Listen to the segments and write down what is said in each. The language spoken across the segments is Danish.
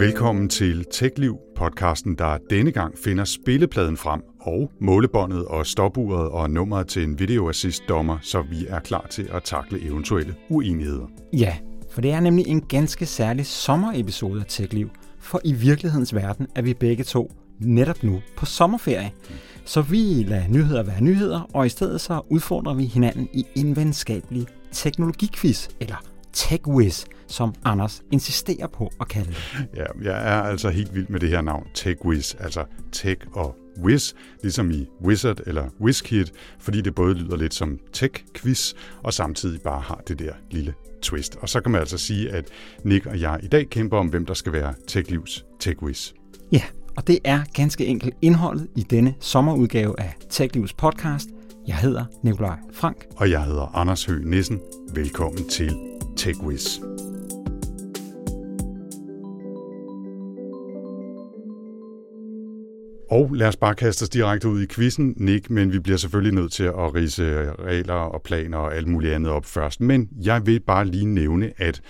Velkommen til TechLiv, podcasten, der denne gang finder spillepladen frem og målebåndet og stopuret og nummeret til en videoassist-dommer, så vi er klar til at takle eventuelle uenigheder. Ja, for det er nemlig en ganske særlig sommerepisode af TechLiv, for i virkelighedens verden er vi begge to netop nu på sommerferie. Så vi lader nyheder være nyheder, og i stedet så udfordrer vi hinanden i en venskabelig teknologikvis, eller TechWiz, som Anders insisterer på at kalde det. Ja, jeg er altså helt vild med det her navn, TechWiz, altså tech og Wiz, ligesom i Wizard eller WizKid, fordi det både lyder lidt som tech-quiz, og samtidig bare har det der lille twist. Og så kan man altså sige, at Nick og jeg i dag kæmper om, hvem der skal være TechLivs TechWiz. Ja, og det er ganske enkelt indholdet i denne sommerudgave af TechLivs podcast. Jeg hedder Nikolaj Frank. Og jeg hedder Anders Høgh Nissen. Velkommen til TechWiz. Og lad os bare kaste os direkte ud i quizzen, Nick, men vi bliver selvfølgelig nødt til at rise regler og planer og alt muligt andet op først. Men jeg vil bare lige nævne, at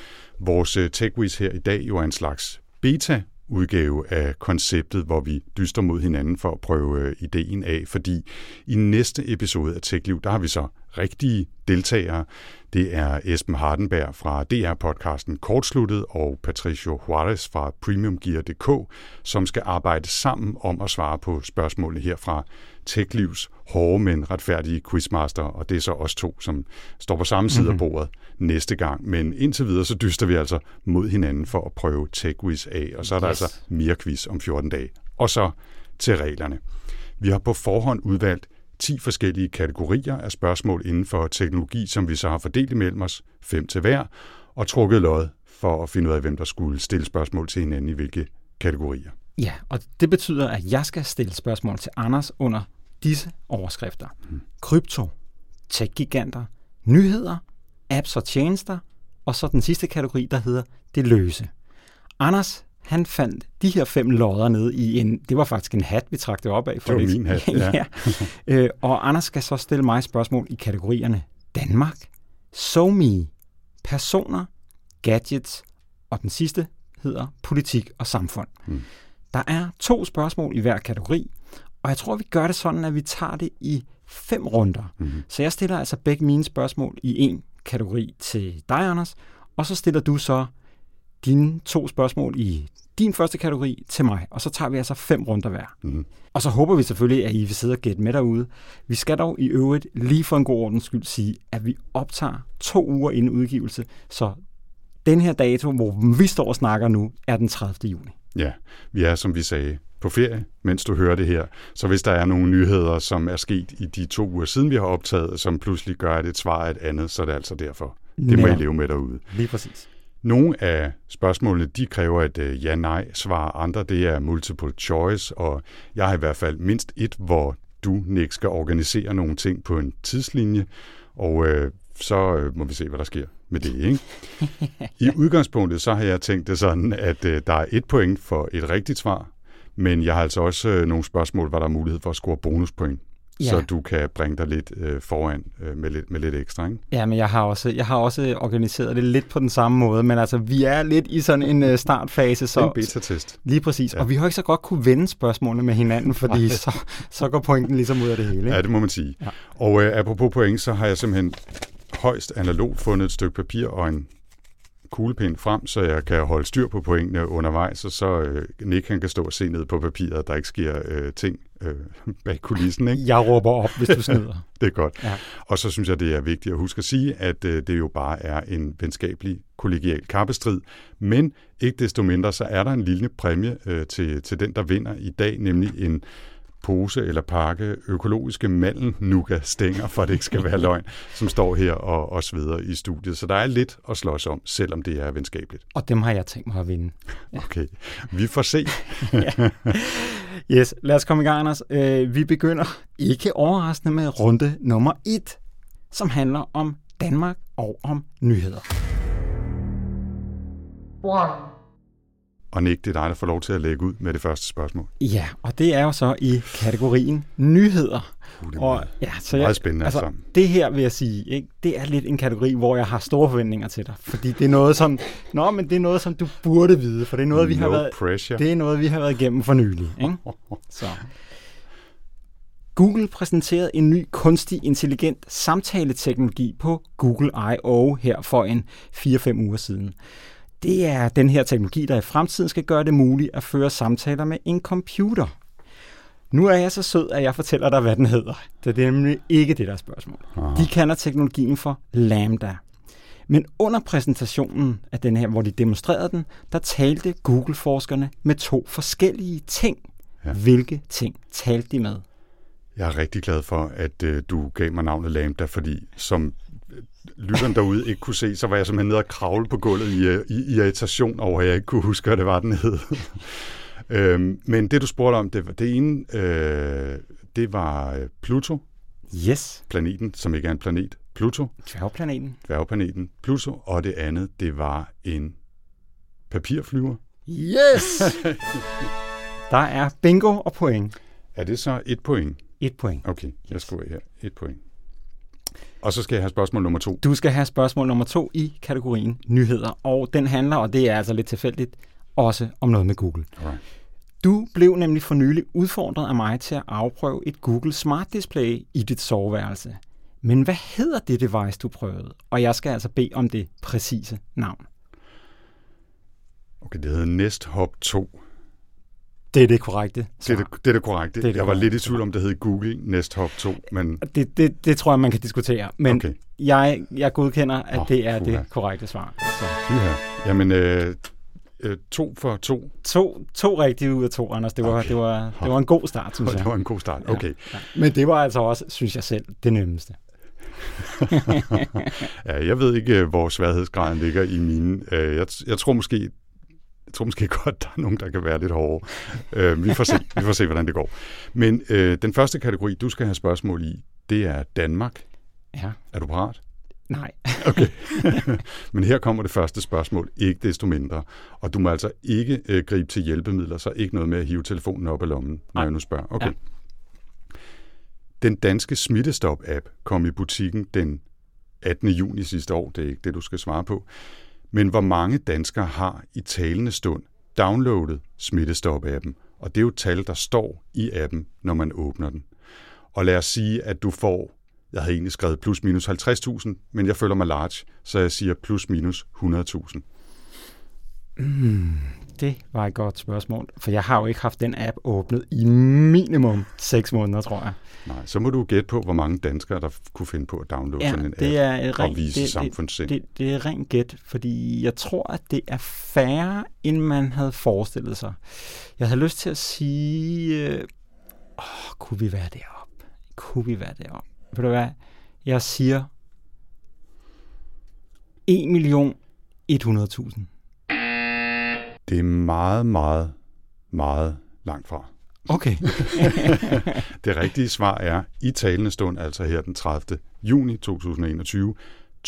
vores øh, TechWiz her i dag jo er en slags beta udgave af konceptet, hvor vi dyster mod hinanden for at prøve øh, ideen af, fordi i næste episode af TechLiv, der har vi så rigtige deltagere. Det er Esben Hardenberg fra DR-podcasten Kortsluttet og Patricio Juarez fra PremiumGear.dk, som skal arbejde sammen om at svare på spørgsmålene her fra TechLivs hårde, men retfærdige quizmaster, og det er så os to, som står på samme side mm-hmm. af bordet næste gang. Men indtil videre, så dyster vi altså mod hinanden for at prøve TechWiz af, og så er der yes. altså mere quiz om 14 dage. Og så til reglerne. Vi har på forhånd udvalgt 10 forskellige kategorier af spørgsmål inden for teknologi, som vi så har fordelt imellem os, fem til hver, og trukket lod for at finde ud af, hvem der skulle stille spørgsmål til hinanden i hvilke kategorier. Ja, og det betyder, at jeg skal stille spørgsmål til Anders under disse overskrifter. Hmm. Krypto, tech-giganter, nyheder, apps og tjenester, og så den sidste kategori, der hedder det løse. Anders, han fandt de her fem lodder ned i en, det var faktisk en hat, vi trak det op af. For det var min hat, ja. ja. øh, og Anders skal så stille mig spørgsmål i kategorierne Danmark, SoMe, personer, gadgets, og den sidste hedder politik og samfund. Hmm. Der er to spørgsmål i hver kategori, og jeg tror, vi gør det sådan, at vi tager det i fem runder. Mm-hmm. Så jeg stiller altså begge mine spørgsmål i en kategori til dig, Anders, og så stiller du så dine to spørgsmål i din første kategori til mig, og så tager vi altså fem runder hver. Mm. Og så håber vi selvfølgelig, at I vil sidde og gætte med derude. Vi skal dog i øvrigt lige for en god ordens skyld sige, at vi optager to uger inden udgivelse, så den her dato, hvor vi står og snakker nu, er den 30. juni. Ja, vi er, som vi sagde, på ferie, mens du hører det her. Så hvis der er nogle nyheder, som er sket i de to uger siden, vi har optaget, som pludselig gør, at et svar er et andet, så er det altså derfor. Det må I leve med derude. Lige præcis. Nogle af spørgsmålene, de kræver et øh, ja-nej-svar. Andre, det er multiple choice, og jeg har i hvert fald mindst et, hvor du, Nick, skal organisere nogle ting på en tidslinje, og øh, så øh, må vi se, hvad der sker med det. Ikke? I udgangspunktet, så har jeg tænkt det sådan, at øh, der er et point for et rigtigt svar, men jeg har altså også øh, nogle spørgsmål, hvor der er mulighed for at score bonuspoint. Ja. Så du kan bringe dig lidt øh, foran øh, med, lidt, med lidt ekstra, ikke? Ja, men jeg har, også, jeg har også organiseret det lidt på den samme måde, men altså, vi er lidt i sådan en øh, startfase. Så, en beta-test. Lige præcis, ja. og vi har ikke så godt kunne vende spørgsmålene med hinanden, fordi så, så går pointen ligesom ud af det hele. Ikke? Ja, det må man sige. Ja. Og øh, apropos point, så har jeg simpelthen højst analogt fundet et stykke papir og en kuglepind frem, så jeg kan holde styr på pointene undervejs, og så øh, Nick han kan stå og se ned på papiret, at der ikke sker øh, ting øh, bag kulissen. Ikke? Jeg råber op, hvis du snyder. det er godt. Ja. Og så synes jeg, det er vigtigt at huske at sige, at øh, det jo bare er en venskabelig, kollegial kappestrid, men ikke desto mindre, så er der en lille præmie øh, til, til den, der vinder i dag, nemlig en pose eller pakke økologiske mandelnuga-stænger, for det ikke skal være løgn, som står her og, og sveder i studiet. Så der er lidt at slås om, selvom det er venskabeligt. Og dem har jeg tænkt mig at vinde. Ja. Okay, vi får se. ja. Yes, lad os komme i gang, Anders. Uh, vi begynder ikke overraskende med runde nummer et, som handler om Danmark og om nyheder. One. Og Nick, det er dig, der får lov til at lægge ud med det første spørgsmål. Ja, og det er jo så i kategorien nyheder. Uh, det er Og, meget, ja, så meget jeg, spændende altså, altså. det her vil jeg sige, ikke, det er lidt en kategori, hvor jeg har store forventninger til dig. Fordi det er noget, som, nå, men det er noget, som du burde vide, for det er noget, vi har været, pressure. det er noget, vi har været igennem for nylig. Ikke? Så. Google præsenterede en ny kunstig intelligent samtaleteknologi på Google I.O. her for en 4-5 uger siden. Det er den her teknologi, der i fremtiden skal gøre det muligt at føre samtaler med en computer. Nu er jeg så sød, at jeg fortæller dig, hvad den hedder. Det er nemlig ikke det, der er spørgsmål. De kalder teknologien for Lambda. Men under præsentationen af den her, hvor de demonstrerede den, der talte Google-forskerne med to forskellige ting. Ja. Hvilke ting talte de med? Jeg er rigtig glad for, at øh, du gav mig navnet Lambda, fordi som lytteren derude ikke kunne se, så var jeg simpelthen nede og kravle på gulvet i, øh, i irritation over, at jeg ikke kunne huske, hvad det var, den hed. øhm, men det, du spurgte om, det, var, det ene, øh, det var øh, Pluto, Yes, planeten, som ikke er en planet. Pluto, dværgplaneten. dværgplaneten Pluto, og det andet, det var en papirflyver. Yes! der er bingo og point. Er det så et point? Et point. Okay, jeg skriver her. Et point. Og så skal jeg have spørgsmål nummer to. Du skal have spørgsmål nummer to i kategorien nyheder, og den handler, og det er altså lidt tilfældigt, også om noget med Google. Alright. Du blev nemlig for nylig udfordret af mig til at afprøve et Google Smart Display i dit soveværelse. Men hvad hedder det device, du prøvede? Og jeg skal altså bede om det præcise navn. Okay, det hedder Nest Hop 2. Det er det korrekte. Det er det, det, er det korrekte. Det er det jeg var lidt i korrekte tvivl om, det hed Google Nest Hop 2, men Det, det, det tror jeg, man kan diskutere. Men Okay. jeg, jeg godkender, at oh, det er puha. det korrekte svar. Så fy her. Jamen, øh, øh, to for to. to, to rigtige ud af to, Anders. Det var, Okay. det var, det var en god start, synes Det jeg. var en god start. Okay. Ja. Men det var altså også, synes jeg selv, det nemmeste. Ja, jeg ved ikke, øh, hvor sværhedsgraden ligger i mine. Øh, Jeg, jeg tror måske, jeg tror måske godt, der er nogen, der kan være lidt hårde. Øh, vi får se, vi får se, hvordan det går. Men øh, den første kategori, du skal have spørgsmål i, det er Danmark. Ja, Er du parat? nej. Okay. Men her kommer det første spørgsmål, ikke desto mindre. Og du må altså ikke øh, gribe til hjælpemidler, så ikke noget med at hive telefonen op af lommen, når Nej. jeg nu spørger. Okay. Ja. Den danske Smittestop-app kom i butikken den 18. juni sidste år. Det er ikke det, du skal svare på. Men hvor mange danskere har i talende stund downloadet Smittestop-appen? Og det er jo et tal, der står i appen, når man åbner den. Og lad os sige, at du får, jeg havde egentlig skrevet plus minus 50.000, men jeg føler mig large, så jeg siger plus minus 100.000. Det var et godt spørgsmål, for jeg har jo ikke haft den app åbnet i minimum 6 måneder, tror jeg. Nej, så må du gætte på, hvor mange danskere, der kunne finde på at downloade Ja, sådan en app det er et og rent, vise det, samfundssind. det, det, det er rent gæt, fordi jeg tror, at det er færre, end man havde forestillet sig. Jeg havde lyst til at sige, øh, åh, kunne vi være deroppe? Kunne vi være deroppe? Ved du hvad? Jeg siger 1 million 100.000. Det er meget, meget, meget langt fra. Okay. Det rigtige svar er i talende stund, altså her den 30. juni 2021,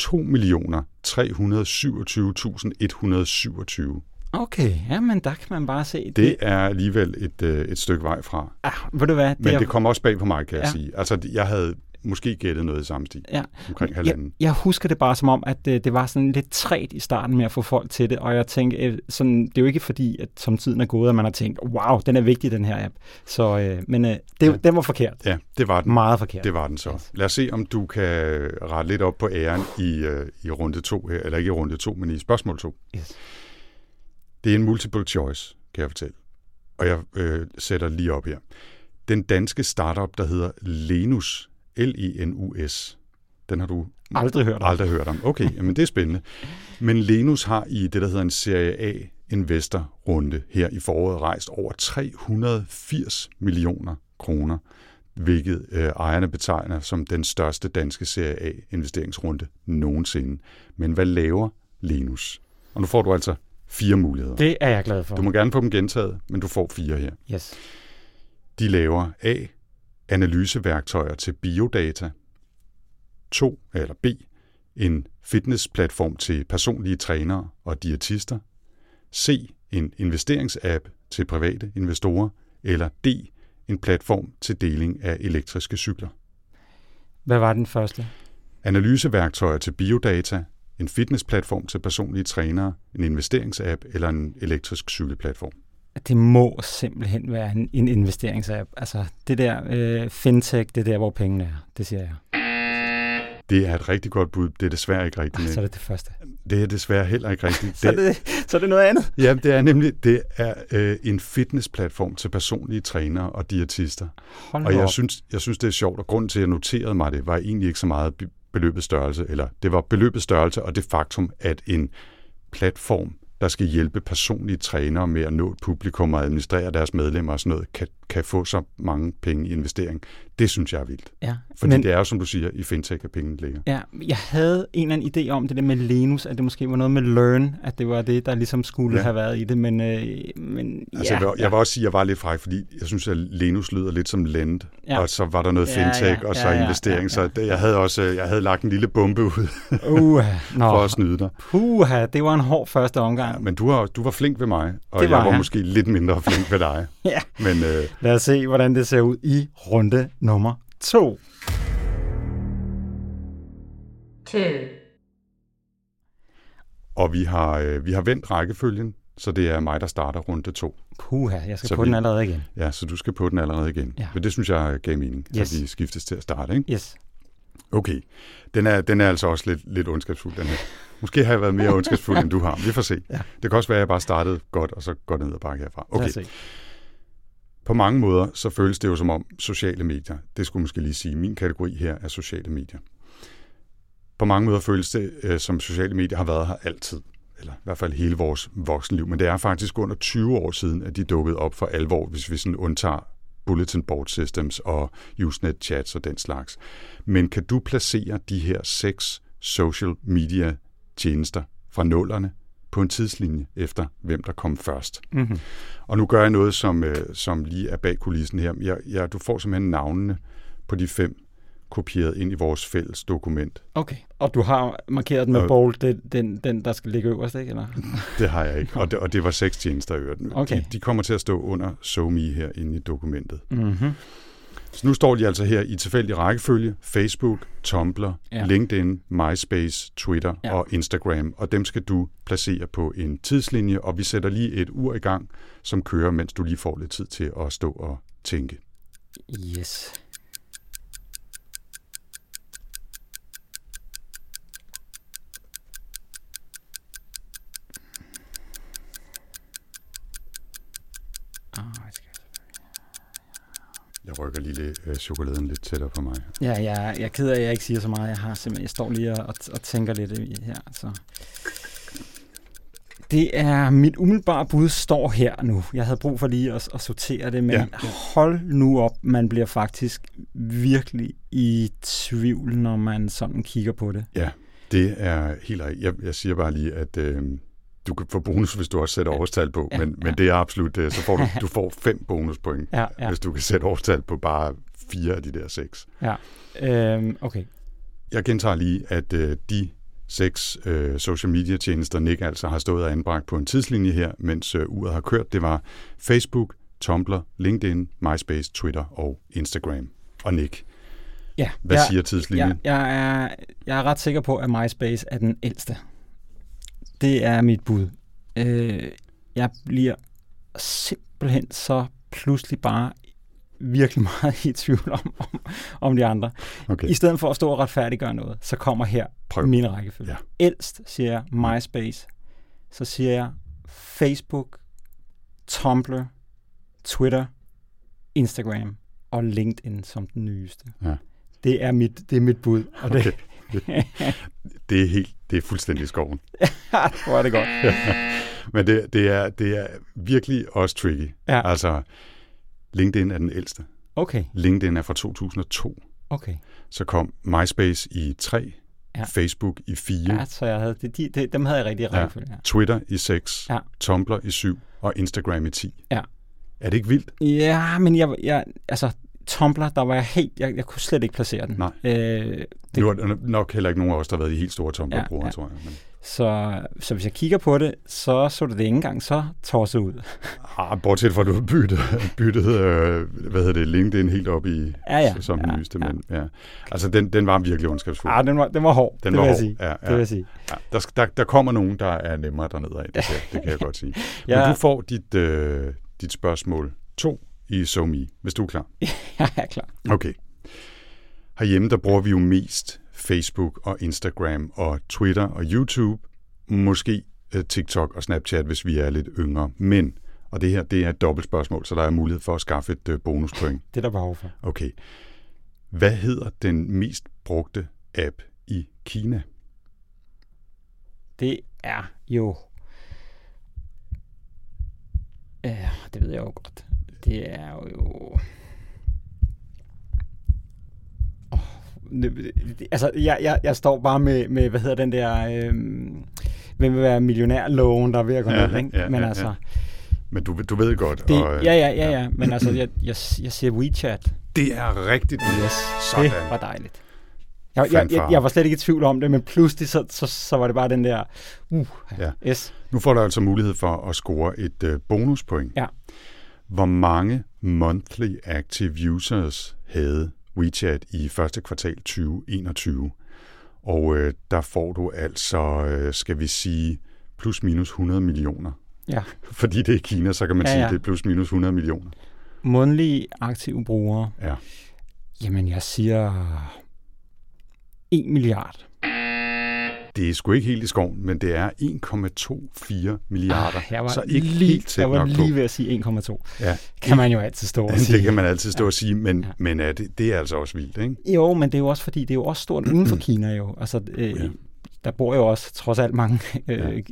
2.327.127. Okay, ja, men der kan man bare se. Det er alligevel et, øh, et stykke vej fra. ah, ved du hvad? Men er- det kom også bag på mig, kan jeg Ja. sige. Altså, jeg havde måske gættet noget i samme stil. Ja. Omkring Jeg, halvanden. jeg husker det bare som om, at øh, det var sådan lidt træt i starten med at få folk til det, og jeg tænkte, øh, sådan, det er jo ikke fordi, at som tiden er gået, at man har tænkt, wow, den er vigtig, den her app. Så, øh, men øh, det, Ja. den var forkert. Ja, det var den. Meget forkert. Det var den så. Lad os se, om du kan rette lidt op på æren i, øh, i runde to her, eller ikke i runde to, men i spørgsmål to. Yes. Det er en multiple choice, kan jeg fortælle. Og jeg øh, sætter lige op her. Den danske startup, der hedder Lenus, L-E-N-U-S, den har du Aldrig hørt om. aldrig hørt om. Okay, jamen det er spændende. Men Lenus har i det, der hedder en Serie A investorrunde her i foråret rejst over 380 millioner kroner, hvilket øh, ejerne betegner som den største danske Serie A investeringsrunde nogensinde. Men hvad laver Lenus? Og nu får du altså fire muligheder. Det er jeg glad for. Du må gerne få dem gentaget, men du får fire her. Yes. De laver A. Analyseværktøjer til biodata. 2. Eller B. En fitnessplatform til personlige trænere og diætister. C. En investeringsapp til private investorer. Eller D. En platform til deling af elektriske cykler. Hvad var den første? Analyseværktøjer til biodata, en fitnessplatform til personlige trænere, en investeringsapp eller en elektrisk cykelplatform. Det må simpelthen være en, en investeringsapp. Altså det der øh, fintech, det er der, hvor pengene er. Det siger jeg. Det er et rigtig godt bud. Det er desværre ikke rigtigt. Ah, så er det det første. Det er desværre heller ikke rigtigt. så, er det, så er det noget andet? Ja, det er nemlig det er øh, en fitnessplatform til personlige trænere og diætister. Hold og jeg op. synes, jeg synes, det er sjovt, og grunden til, at jeg noterede mig det, var egentlig ikke så meget beløbets størrelse, eller det var beløbets størrelse og det faktum, at en platform, der skal hjælpe personlige trænere med at nå et publikum og administrere deres medlemmer og sådan noget, kan, kan få så mange penge i investering. Det synes jeg er vildt. Ja, Fordi men, det er jo, som du siger, i fintech, at pengene ligger. Ja, jeg havde en eller anden idé om det der med Lenus, at det måske var noget med Learn, at det var det, der ligesom skulle ja. have været i det, men, øh, men altså, ja, jeg, vil, jeg vil også sige, at jeg var lidt fræk, fordi jeg synes, at Lenus lyder lidt som Lend, ja. og så var der noget fintech, ja, ja, og så ja, ja, investering, ja, ja, ja. så det, jeg havde også jeg havde lagt en lille bombe ud uh, for at snyde dig. Puha, det var en hård første omgang. Ja, men du var, du var flink ved mig, og var jeg var jeg. måske lidt mindre flink ved dig. ja. men, øh, Lad os se, hvordan det ser ud i runde nummer to. Two. Og vi har, øh, vi har vendt rækkefølgen, så det er mig, der starter runde to. Puha, jeg skal så på vi, den allerede igen. Ja, så du skal på den allerede igen. Ja. Men det synes jeg gav mening, yes. så vi skiftes til at starte, ikke? Yes. Okay, den er, den er altså også lidt, lidt ondskabsfuld, den her. Måske har jeg været mere ondskabsfuld, end du har. Vi får se. Ja. Det kan også være, at jeg bare startede godt, og så går det ned ad bakke herfra. Okay. På mange måder, så føles det jo som om sociale medier, det skulle måske lige sige, min kategori her er sociale medier. På mange måder føles det, øh, som sociale medier har været her altid, eller i hvert fald hele vores voksenliv, men det er faktisk under 20 år siden, at de dukkede op for alvor, hvis vi sådan undtager bulletin board systems og Usenet chats og den slags. Men kan du placere de her seks social media tjenester fra nullerne på en tidslinje efter, hvem der kom først. Mm-hmm. Og nu gør jeg noget, som, øh, som lige er bag kulissen her. Jeg, jeg, du får simpelthen navnene på de fem kopieret ind i vores fælles dokument. Okay, og du har markeret den med bold, det, den, den, der skal ligge øverst, ikke? Eller? det har jeg ikke, og det, og det var seks tjenester i øvrigt. Okay. De, de kommer til at stå under SoMe her inde i dokumentet. Mm-hmm. Så nu står de altså her i tilfældig rækkefølge. Facebook, Tumblr, ja. LinkedIn, MySpace, Twitter ja. og Instagram. Og dem skal du placere på en tidslinje, og vi sætter lige et ur i gang, som kører, mens du lige får lidt tid til at stå og tænke. Yes. Jeg rykker lige øh, chokoladen lidt tættere på mig. Ja, jeg, jeg er ked af, at jeg ikke siger så meget. Jeg har simpelthen, jeg står lige og, og tænker lidt her. Så. Det er mit umiddelbare bud står her nu. Jeg havde brug for lige at, at sortere det, men ja. hold nu op, man bliver faktisk virkelig i tvivl, når man sådan kigger på det. Ja, det er helt rigtigt. Jeg, jeg siger bare lige, at øh, du kan få bonus, hvis du også sætter årstal på, men, ja. men det er absolut det. Så får du, du får fem bonuspoint, ja, ja. hvis du kan sætte årstal på bare fire af de der seks. Ja, øhm, okay. Jeg gentager lige, at øh, de seks øh, social media tjenester, Nick altså har stået og anbragt på en tidslinje her, mens øh, uret har kørt, det var Facebook, Tumblr, LinkedIn, MySpace, Twitter og Instagram. Og Nick, ja, hvad jeg, siger tidslinjen? Jeg, jeg, er, jeg er ret sikker på, at MySpace er den ældste. Det er mit bud. Øh, jeg bliver simpelthen så pludselig bare virkelig meget i tvivl om, om, om de andre. Okay. I stedet for at stå og retfærdiggøre noget, så kommer her Prøv. min rækkefølge. Ja. Ældst siger jeg MySpace, så siger jeg Facebook, Tumblr, Twitter, Instagram og LinkedIn som den nyeste. Ja. Det er mit, det er mit bud. Og okay. det, det er helt, det er fuldstændig skoven. ja, hvor er det godt. Men det, det, er, det er virkelig også tricky. Ja. Altså, LinkedIn er den ældste. Okay. LinkedIn er fra 2002. Okay. Så kom MySpace i 3, ja. Facebook i 4. Ja, så jeg havde, de, de, de, dem havde jeg rigtig ja. ja. Twitter i 6, ja. Tumblr i 7 og Instagram i 10. Ja. Er det ikke vildt? Ja, men jeg, jeg altså, Tumblr, der var jeg helt, jeg, jeg kunne slet ikke placere den. Nej. Øh, det, er der nok heller ikke nogen af os, der har været i helt store Tumblr-brugere, ja, ja. tror jeg. Men... Så, så hvis jeg kigger på det, så så det det ikke engang så tosset ud. Ah, bortset fra, at du har byttet, byttet øh, hvad hedder det, LinkedIn helt op i Ja, ja. som den Ja, nyeste. ja. Men, ja. Altså, den, den var virkelig ondskabsfuld. Ah, den var, den var hård, Den det var vil hård, sige. ja, ja. Det vil jeg sige. Ja, der, der, der kommer nogen, der er nemmere dernede af. Det, det kan jeg godt sige. Men Ja. du får dit, øh, dit spørgsmål to i SoMe, hvis du er klar. Jeg er klar. Okay. Herhjemme, der bruger vi jo mest Facebook og Instagram og Twitter og YouTube. Måske øh, TikTok og Snapchat, hvis vi er lidt yngre. Men, og det her, det er et dobbelt spørgsmål, så der er mulighed for at skaffe et øh, bonuspoint. Det er der behov for. Okay. Hvad hedder den mest brugte app i Kina? Det er jo... Ja, det ved jeg jo godt. Det er jo... Åh, det- det- Altså, jeg, jeg, jeg står bare med, med hvad hedder den der... Øhm, hvem vil være millionærloven, der er ved at gå Ja, ned, ikke? ja, Men ja, altså, ja. Men du, du ved godt. det, og, øh, ja, ja, ja, ja. Men altså, jeg, jeg, jeg siger WeChat. Det er rigtigt. Yes, Sådan. det var dejligt. Jeg, jeg, jeg, jeg var slet ikke i tvivl om det, men pludselig så, så, så var det bare den der... Uh, Ja. yes. Nu får du altså mulighed for at score et øh, bonuspoint. Ja. Hvor mange monthly active users havde WeChat i første kvartal 2021? Og øh, der får du altså, øh, skal vi sige, plus minus 100 millioner. Ja. Fordi det er Kina, så kan man Ja, sige, at det er plus minus 100 millioner. Mundlige aktive brugere. Ja. Jamen, jeg siger 1 milliard. Det er sgu ikke helt i skoven, men det er 1,24 milliarder. Ah, jeg var så ikke lige, helt tæt jeg var lige ved at sige 1,2. Ja. Kan man jo altid stå og sige. Det kan man altid stå og sige, men, Ja. men er det, det er altså også vildt, ikke? Jo, men det er jo også fordi, det er jo også stort uden for Kina jo. Altså, øh, Ja. der bor jo også trods alt mange øh,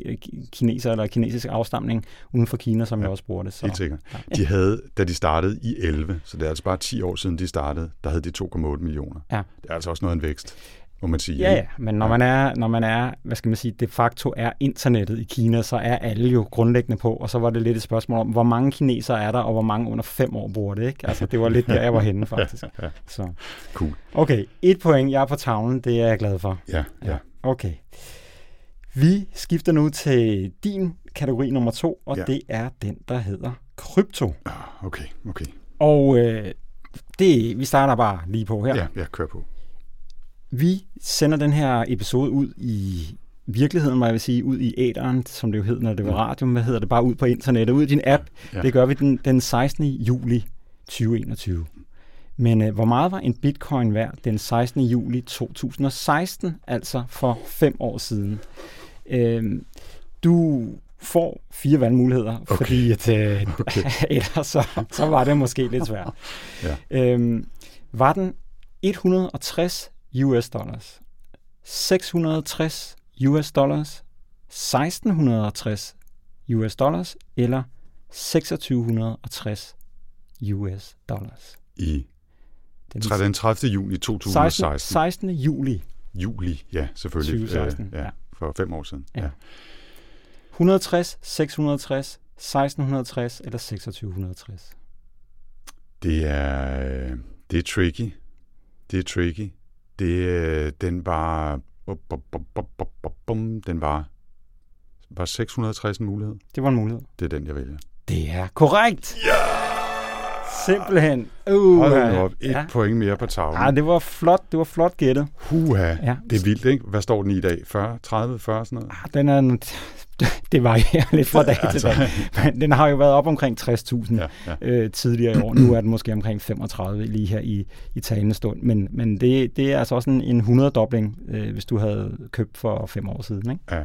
kinesere eller kinesisk afstamning uden for Kina, som Ja. jo også bruger det. Så. Helt sikkert. Ja. De havde, da de startede i 11, så det er altså bare 10 år siden de startede, der havde de 2,8 millioner. Ja. Det er altså også noget af en vækst, må man sige. Ja, ja, men når man er, når man er, hvad skal man sige, de facto er internettet i Kina, så er alle jo grundlæggende på, og så var det lidt et spørgsmål om, hvor mange kinesere er der, og hvor mange under fem år bruger det, ikke? Altså, det var lidt der, jeg var henne, faktisk. Ja, Så. cool. Okay, et point, jeg er på tavlen, det er jeg glad for. Ja, ja. Okay. Vi skifter nu til din kategori nummer to, og Ja. det er den, der hedder krypto. Ah, Okay, okay. Og øh, det, vi starter bare lige på her. Ja, ja, kør på. Vi sender den her episode ud i virkeligheden, må jeg vil sige, ud i æderen, som det jo hed, når det var radio. Hvad hedder det? Bare ud på internettet, ud i din app. Ja. Det gør vi den, den 16. juli 2021. Men øh, hvor meget var en bitcoin værd den 16. juli 2016, altså for fem år siden? Øh, du får fire valgmuligheder, Okay. fordi at, øh, Okay. ellers så, så var det måske lidt svært. Ja. Øhm, var den 160 US dollars, 660 US dollars, 1660 US dollars eller 2660 US dollars? I Den tra- den 30. juni 16, 2016. 16. juli. Juli, ja, selvfølgelig. 2016, Øh, ja, ja. for fem år siden. Ja. 160, 660, 1660 eller 2660? Det er, øh, det er tricky. Det er tricky. Det, øh, den var... Den var... Var 660 en mulighed? Det var en mulighed. Det er den, jeg vælger. Det er korrekt. Ja! Simpelthen. Uh, Hold op. Et ja. point mere på tavlen. Ja, det var flot, det var flot gættet. Huha. Ja. Det er vildt, ikke? Hvad står den i dag? 40, 30, 40, sådan noget? Ah, Den er, det varierer lidt fra dag til Altså. dag. Men den har jo været op omkring 60.000 Ja, ja. øh, tidligere i år. Nu er den måske omkring 35 lige her i, i talende stund. Men, men det, det er altså også en, en 100-dobling, øh, hvis du havde købt for fem år siden. Ikke? Ja.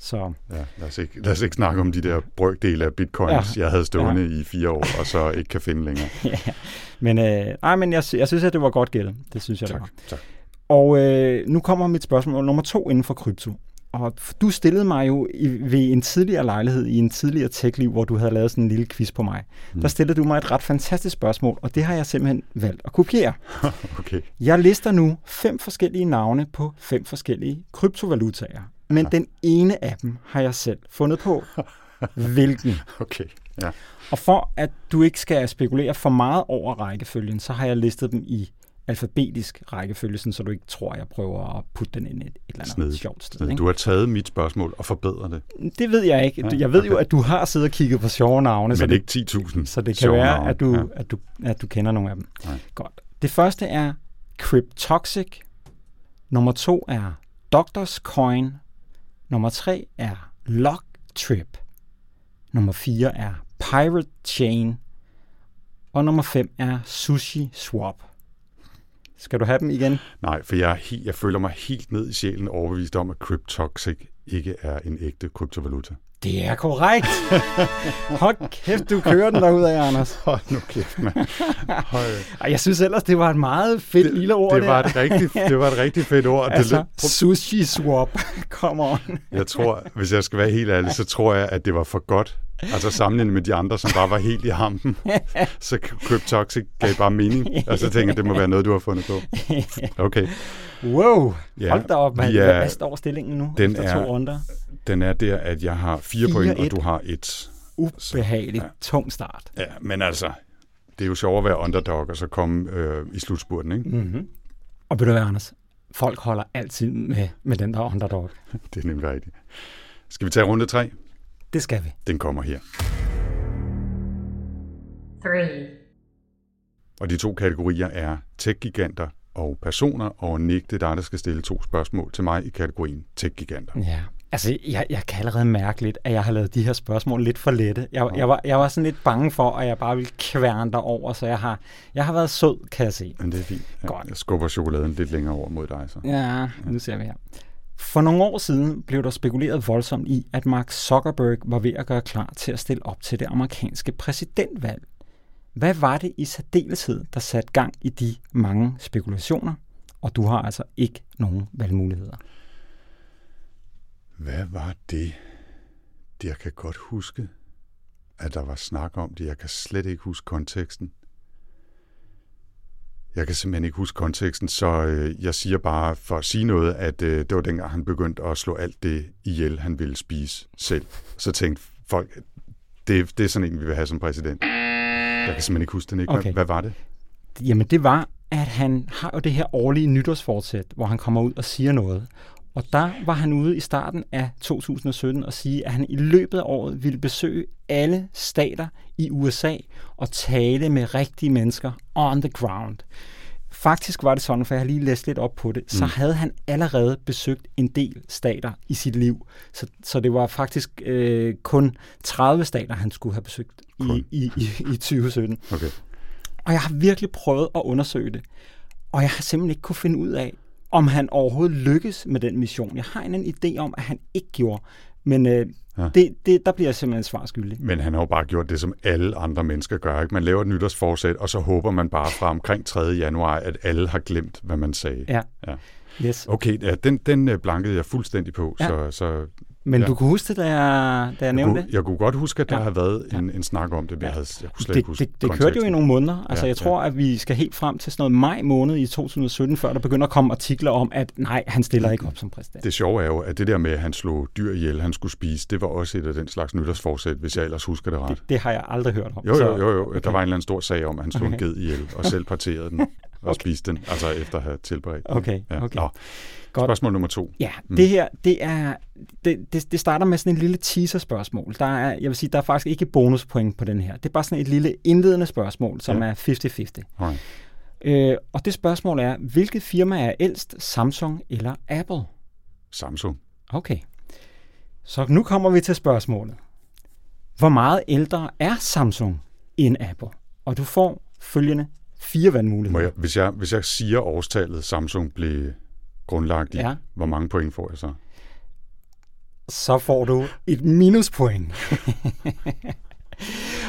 Så Ja, lad, os ikke, lad os ikke snakke om de der brøkdele af bitcoins, ja. jeg havde stående ja. i fire år, og så ikke kan finde længere. ja. Men, øh, nej, men jeg, jeg synes, at det var godt gættet. Det synes jeg, det Tak, var. tak. Og øh, nu kommer mit spørgsmål nummer to inden for krypto. Og du stillede mig jo i, ved en tidligere lejlighed i en tidligere tech-liv, hvor du havde lavet sådan en lille quiz på mig. Mm. Der stillede du mig et ret fantastisk spørgsmål, og det har jeg simpelthen valgt at kopiere. Okay. Jeg lister nu fem forskellige navne på fem forskellige kryptovalutaer. Men den ene af dem har jeg selv fundet på. Hvilken? Okay. Ja. Og for at du ikke skal spekulere for meget over rækkefølgen, så har jeg listet dem i alfabetisk rækkefølge, sådan, så du ikke tror, jeg prøver at putte den ind et, et eller andet Snedigt. sjovt sted. Ikke? Du har taget mit spørgsmål og forbedret det. Det ved jeg ikke. Ja, Jeg ved jo, at du har siddet og kigget på sjove navne, så Men det, ikke 10.000 så det kan være, navne. at du, Ja. at, du, at du kender nogle af dem. Nej. Godt. Det første er Cryptoxic. Nummer to er Doctors Coin. Nummer 3 er Lock Trip. Nummer 4 er Pirate Chain. Og nummer 5 er Sushi Swap. Skal du have dem igen? Nej, for jeg, jeg føler mig helt ned i sjælen overbevist om, at Cryptoxic ikke er en ægte kryptovaluta. Det er korrekt. Hold kæft, du kører den derud af, Anders. Hold nu kæft, mand. Hold. Jeg synes ellers, det var et meget fedt Det, lille ord. det, var et rigtig, det var et rigtig fedt ord. altså, Det, lød- sushi swap. Come on. jeg tror, hvis jeg skal være helt ærlig, så tror jeg, at det var for godt. Altså sammenlignet med de andre, som bare var helt i hampen. Så Cryptoxic gav bare mening. Og så tænker jeg, det må være noget, du har fundet på. Okay. Wow. Ja, Hold da op, mand. vi Hvad, står stillingen nu den efter to er- runder? Den er der, at jeg har fire point, 4-1. og du har et. Ubehageligt. Ja. Tung start. Ja, men altså, det er jo sjovt at være underdog, og så komme øh, i slutspurten, ikke? Mm-hmm. Og ved du hvad, Anders? Folk holder altid med, med den der underdog. Det er nemlig rigtigt. Skal vi tage runde tre? Det skal vi. Den kommer her. three, Og de to kategorier er tech-giganter og personer, og Nick, det er dig, der skal stille to spørgsmål til mig i kategorien tech-giganter. Ja. Altså, jeg, jeg kan allerede mærke lidt, at jeg har lavet de her spørgsmål lidt for lette. Jeg, jeg, var, jeg var sådan lidt bange for, at jeg bare ville kværne dig over, så jeg har, jeg har været sød, kan jeg se. Men det er fint. Ja, Godt. jeg skubber chokoladen lidt længere over mod dig, så. Ja, nu ser vi her. For nogle år siden blev der spekuleret voldsomt i, at Mark Zuckerberg var ved at gøre klar til at stille op til det amerikanske præsidentvalg. Hvad var det i særdeleshed, der satte gang i de mange spekulationer? Og du har altså ikke nogen valgmuligheder. Hvad var det? det? Jeg kan godt huske, at der var snak om det. Jeg kan slet ikke huske konteksten. Jeg kan simpelthen ikke huske konteksten, så øh, jeg siger bare for at sige noget, at øh, det var dengang, han begyndte at slå alt det ihjel, han ville spise selv. Så tænkte folk, det, det er sådan en, vi vil have som præsident. Jeg kan simpelthen ikke huske den ikke. Hvad, Okay. hvad var det? Jamen det var, at han har jo det her årlige nytårsfortsæt, hvor han kommer ud og siger noget. Og der var han ude i starten af 2017 og sige, at han i løbet af året ville besøge alle stater i USA og tale med rigtige mennesker on the ground. Faktisk var det sådan, for jeg har lige læst lidt op på det, så Mm. havde han allerede besøgt en del stater i sit liv. Så, så det var faktisk øh, kun 30 stater, han skulle have besøgt i, i, i, i 2017. Okay. Og jeg har virkelig prøvet at undersøge det. Og jeg har simpelthen ikke kunne finde ud af, om han overhovedet lykkes med den mission. Jeg har en idé om, at han ikke gjorde. Men øh, Ja. ja. det, det, der bliver jeg simpelthen svar skyldig. Men han har jo bare gjort det, som alle andre mennesker gør. Ikke? Man laver et nytårsforsæt, og så håber man bare fra omkring 3. januar, at alle har glemt, hvad man sagde. Ja. Ja. Yes. Okay, ja, den, den øh, blankede jeg fuldstændig på, Ja. så, så Men ja. du kunne huske det, da jeg, da jeg jeg, nævnte kunne, det? jeg kunne godt huske, at der Ja. har været Ja. en, en snak om det, men jeg, Ja. havde, jeg kunne slet Det, ikke huske det, det kørte jo i konteksten. nogle måneder. Altså, Ja, jeg tror, at vi skal helt frem til sådan noget maj måned i 2017, før der begynder at komme artikler om, at nej, han stiller ikke op som præsident. Det sjove er jo, at det der med, at han slog dyr ihjel, han skulle spise, det var også et af den slags nytårsforsæt, hvis jeg ellers husker det ret. Det, det har jeg aldrig hørt om. Jo, jo, jo, jo. okay. Der var en eller anden stor sag om, at han slog Okay. en ged ihjel, og selv parterede den og spiste den, altså efter at have tilberedt den. Okay, Ja. okay. Nå, Godt. spørgsmål nummer to. Ja, det her, det er, det, det, det starter med sådan en lille teaser-spørgsmål. Der er, jeg vil sige, der er faktisk ikke bonuspoint på den her. Det er bare sådan et lille indledende spørgsmål, som Ja. er 50-50. Alright. Øh, og det spørgsmål er, hvilket firma er ældst, Samsung eller Apple? Samsung. Okay. Så nu kommer vi til spørgsmålet. Hvor meget ældre er Samsung end Apple? Og du får følgende fire Må valgmuligheder. jeg, hvis, jeg, hvis jeg siger årstallet, Samsung blev grundlagt i, Ja. hvor mange point får jeg så? Så får du et minuspoint.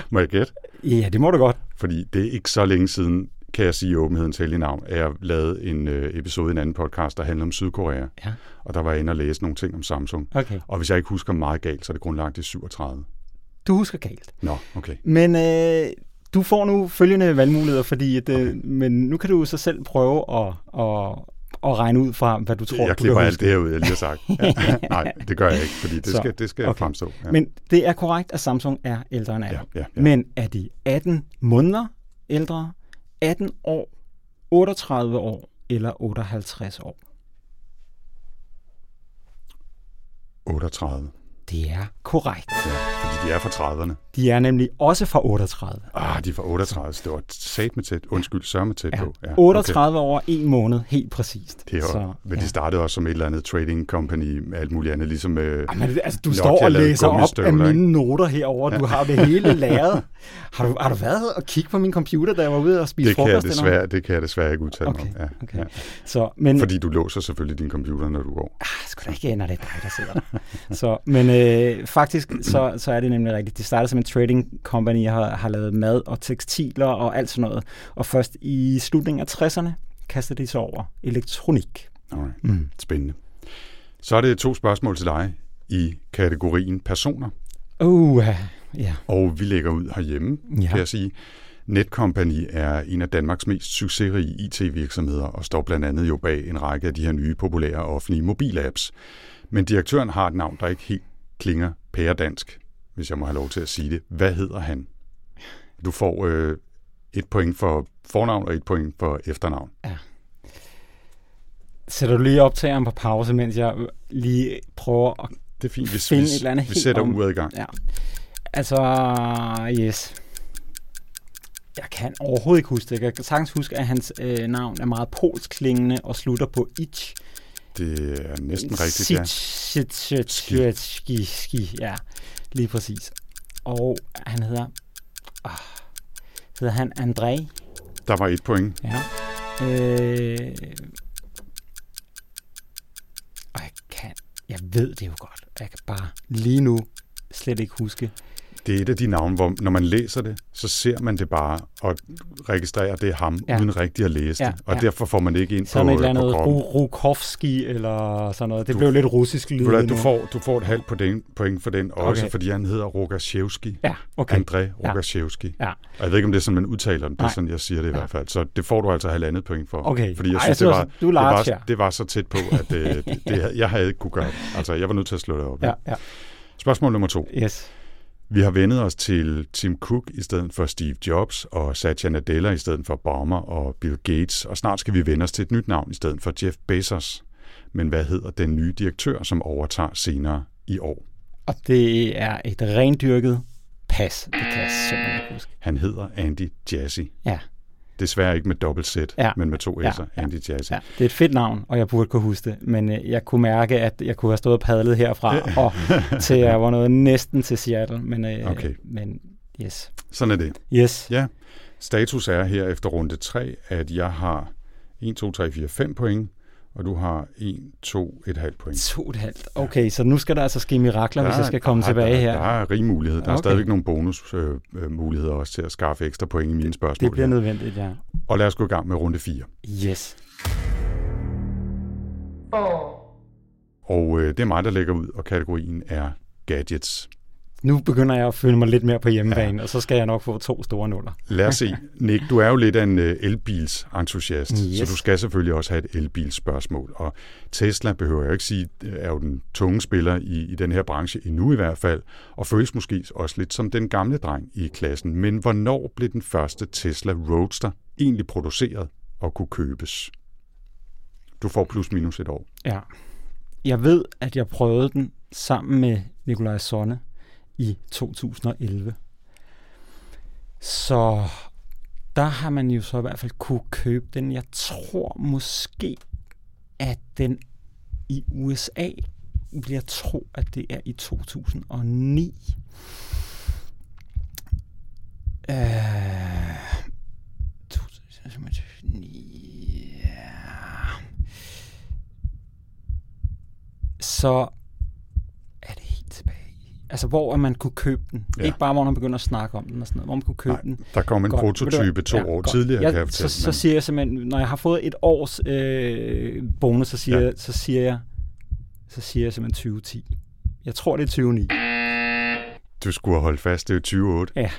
Må jeg gætte? Ja, det må du godt. Fordi det er ikke så længe siden, kan jeg sige åbenhedens hellige navn, at jeg lavede en øh, episode i en anden podcast, der handlede om Sydkorea. Ja. Og der var jeg inde og læse nogle ting om Samsung. Okay. Og hvis jeg ikke husker meget galt, så er det grundlagt i 37. Du husker galt. Nå, okay. Men øh, du får nu følgende valgmuligheder, fordi at, øh, men nu kan du så selv prøve at, at, at regne ud fra, hvad du tror, jeg du klipper kan alt det her ud, jeg lige har sagt. Ja. Nej, det gør jeg ikke, fordi det Så, skal, det skal okay. fremstå. Ja. Men det er korrekt, at Samsung er ældre end Apple. ja, ja, ja. Men er de 18 måneder ældre, 18 år 38 år eller 58 år? 38. Det er korrekt. Ja, fordi de er fra 30'erne. De er nemlig også fra 38. Ah, de er fra 38, så det var sat med tæt. Undskyld, sørme tæt Ja. på. Ja, 38 år, en måned, helt præcist. Det er, Så, men ja. de startede også som et eller andet trading company med alt muligt andet, ligesom... Øh, Jamen, altså, du Nokia står og læser op af mine noter herover. Du har det hele læret. Har du, har du været og kigge på min computer, da jeg var ude og spise det, kan jeg frokost? desværre, det kan jeg desværre ikke udtale Okay, mig. Ja, okay. ja. Så, men, Fordi du låser selvfølgelig din computer, når du går. Ah, sgu da ikke, når det er dig, der sidder der. så, men øh, faktisk, så, så er det nemlig rigtigt. Det startede som en trading company, jeg har, har lavet mad og tekstiler og alt sådan noget. Og først i slutningen af 60'erne kastede de sig over elektronik. Alright. Mm. Spændende. Så er det to spørgsmål til dig i kategorien personer. Uh, ja. Og vi lægger ud herhjemme, Ja. kan jeg sige. Netcompany er en af Danmarks mest succesrige IT-virksomheder og står blandt andet jo bag en række af de her nye populære offentlige mobilapps. Men direktøren har et navn, der ikke helt klinger pæredansk, hvis jeg må have lov til at sige det. Hvad hedder han? Du får øh, et point for fornavn og et point for efternavn. Sætter du lige optageren på pause, mens jeg lige prøver at Det er fint, hvis vi, et eller andet vi sætter om- uret i gang. Ja. Altså, yes. Jeg kan overhovedet ikke huske det. Jeg kan sagtens huske, at hans øh, navn er meget polsk klingende og slutter på ich. Det er næsten rigtigt, ja. Sitschitschitschki. Ski. Ja, lige præcis. Og han hedder... Oh, hedder han André? Der var et point. Ja. Øh, og jeg kan... Jeg ved det jo godt. Jeg kan bare lige nu slet ikke huske. Det er et af de navne, hvor når man læser det, så ser man det bare og registrerer, at det er ham, Ja. ja. uden rigtig at læse Ja, det. Og ja. derfor får man det ikke ind på, Sådan et eller andet på Rukovski eller sådan noget. Det Du- blev lidt russisk lyd Ved du, får, du får et halvt point, point for den, også Okay. fordi han hedder Rogaszewski. Ja, okay. André Rogaszewski. Ja. Og jeg ved ikke, om det er sådan, man udtaler den. Det er sådan, jeg siger det i Ja. hvert fald. Så det får du altså halvandet point for. Okay. Fordi jeg Ej, synes, jeg det, var, du det, var, her. det var så tæt på, at det, det, det, jeg havde ikke kunne gøre det. Altså, jeg var nødt til at slå det op. Ja, ja. Spørgsmål nummer to. Yes. Vi har vendet os til Tim Cook i stedet for Steve Jobs, og Satya Nadella i stedet for Obama og Bill Gates, og snart skal vi vende os til et nyt navn i stedet for Jeff Bezos. Men hvad hedder den nye direktør, som overtager senere i år? Og det er et rendyrket pas. Det kan jeg simpelthen huske. Han hedder Andy Jassy. Ja, Desværre ikke med dobbelt Z, Ja. men med to S'er. ja, Andy Jassy. ja. Det er et fedt navn, og jeg burde kunne huske det. Men øh, jeg kunne mærke, at jeg kunne have stået og padlet herfra og til jeg var noget næsten til Seattle. Men, øh, Okay. men yes. Sådan er det. Yes. Ja, status er her efter runde 3, at jeg har 1, 2, 3, 4, 5 point, og du har 1, 2, 1,5 point. To og et halvt. Okay, så nu skal der altså ske mirakler, hvis Der- jeg skal komme der, tilbage der, her. Der er rig mulighed. Der er Okay. stadigvæk nogle bonusmuligheder øh, muligheder også til at skaffe ekstra point i mine spørgsmål. Det bliver her. nødvendigt, ja. Og lad os gå i gang med runde 4. Yes. Og øh, det er mig, der lægger ud, og kategorien er gadgets. Nu begynder jeg at føle mig lidt mere på hjemmebane, ja. og så skal jeg nok få to store nuller. Lad os se. Nick, du er jo lidt en øh, elbilsentusiast, Yes. så du skal selvfølgelig også have et elbilsspørgsmål. Og Tesla, behøver jeg ikke sige, øh, er jo den tunge spiller i, i den her branche, endnu i hvert fald, og føles måske også lidt som den gamle dreng i klassen. Men hvornår blev den første Tesla Roadster egentlig produceret og kunne købes? Du får plus minus et år. Ja. Jeg ved, at jeg prøvede den sammen med Nikolaj Sonne i 2011. Så der har man jo så i hvert fald kunne købe den. Jeg tror måske, at den i USA bliver tro, at det er i 2009. Øh, 2009, ja. Så er det helt tilbage i... Altså, hvor man kunne købe den. Ja. Ja. Ikke bare, hvor man begynder at snakke om den og sådan noget. Hvor man kunne købe Nej, den. der kom en Godt. Prototype to hvad? år godt. tidligere, jeg, kan jeg fortælle. så, så siger jeg simpelthen, når jeg har fået et års øh, bonus, så siger, Ja. ja. så siger jeg så siger jeg simpelthen 2010. Jeg tror, det er 2009. Du skulle have holdt fast, det er jo 2008. Ja.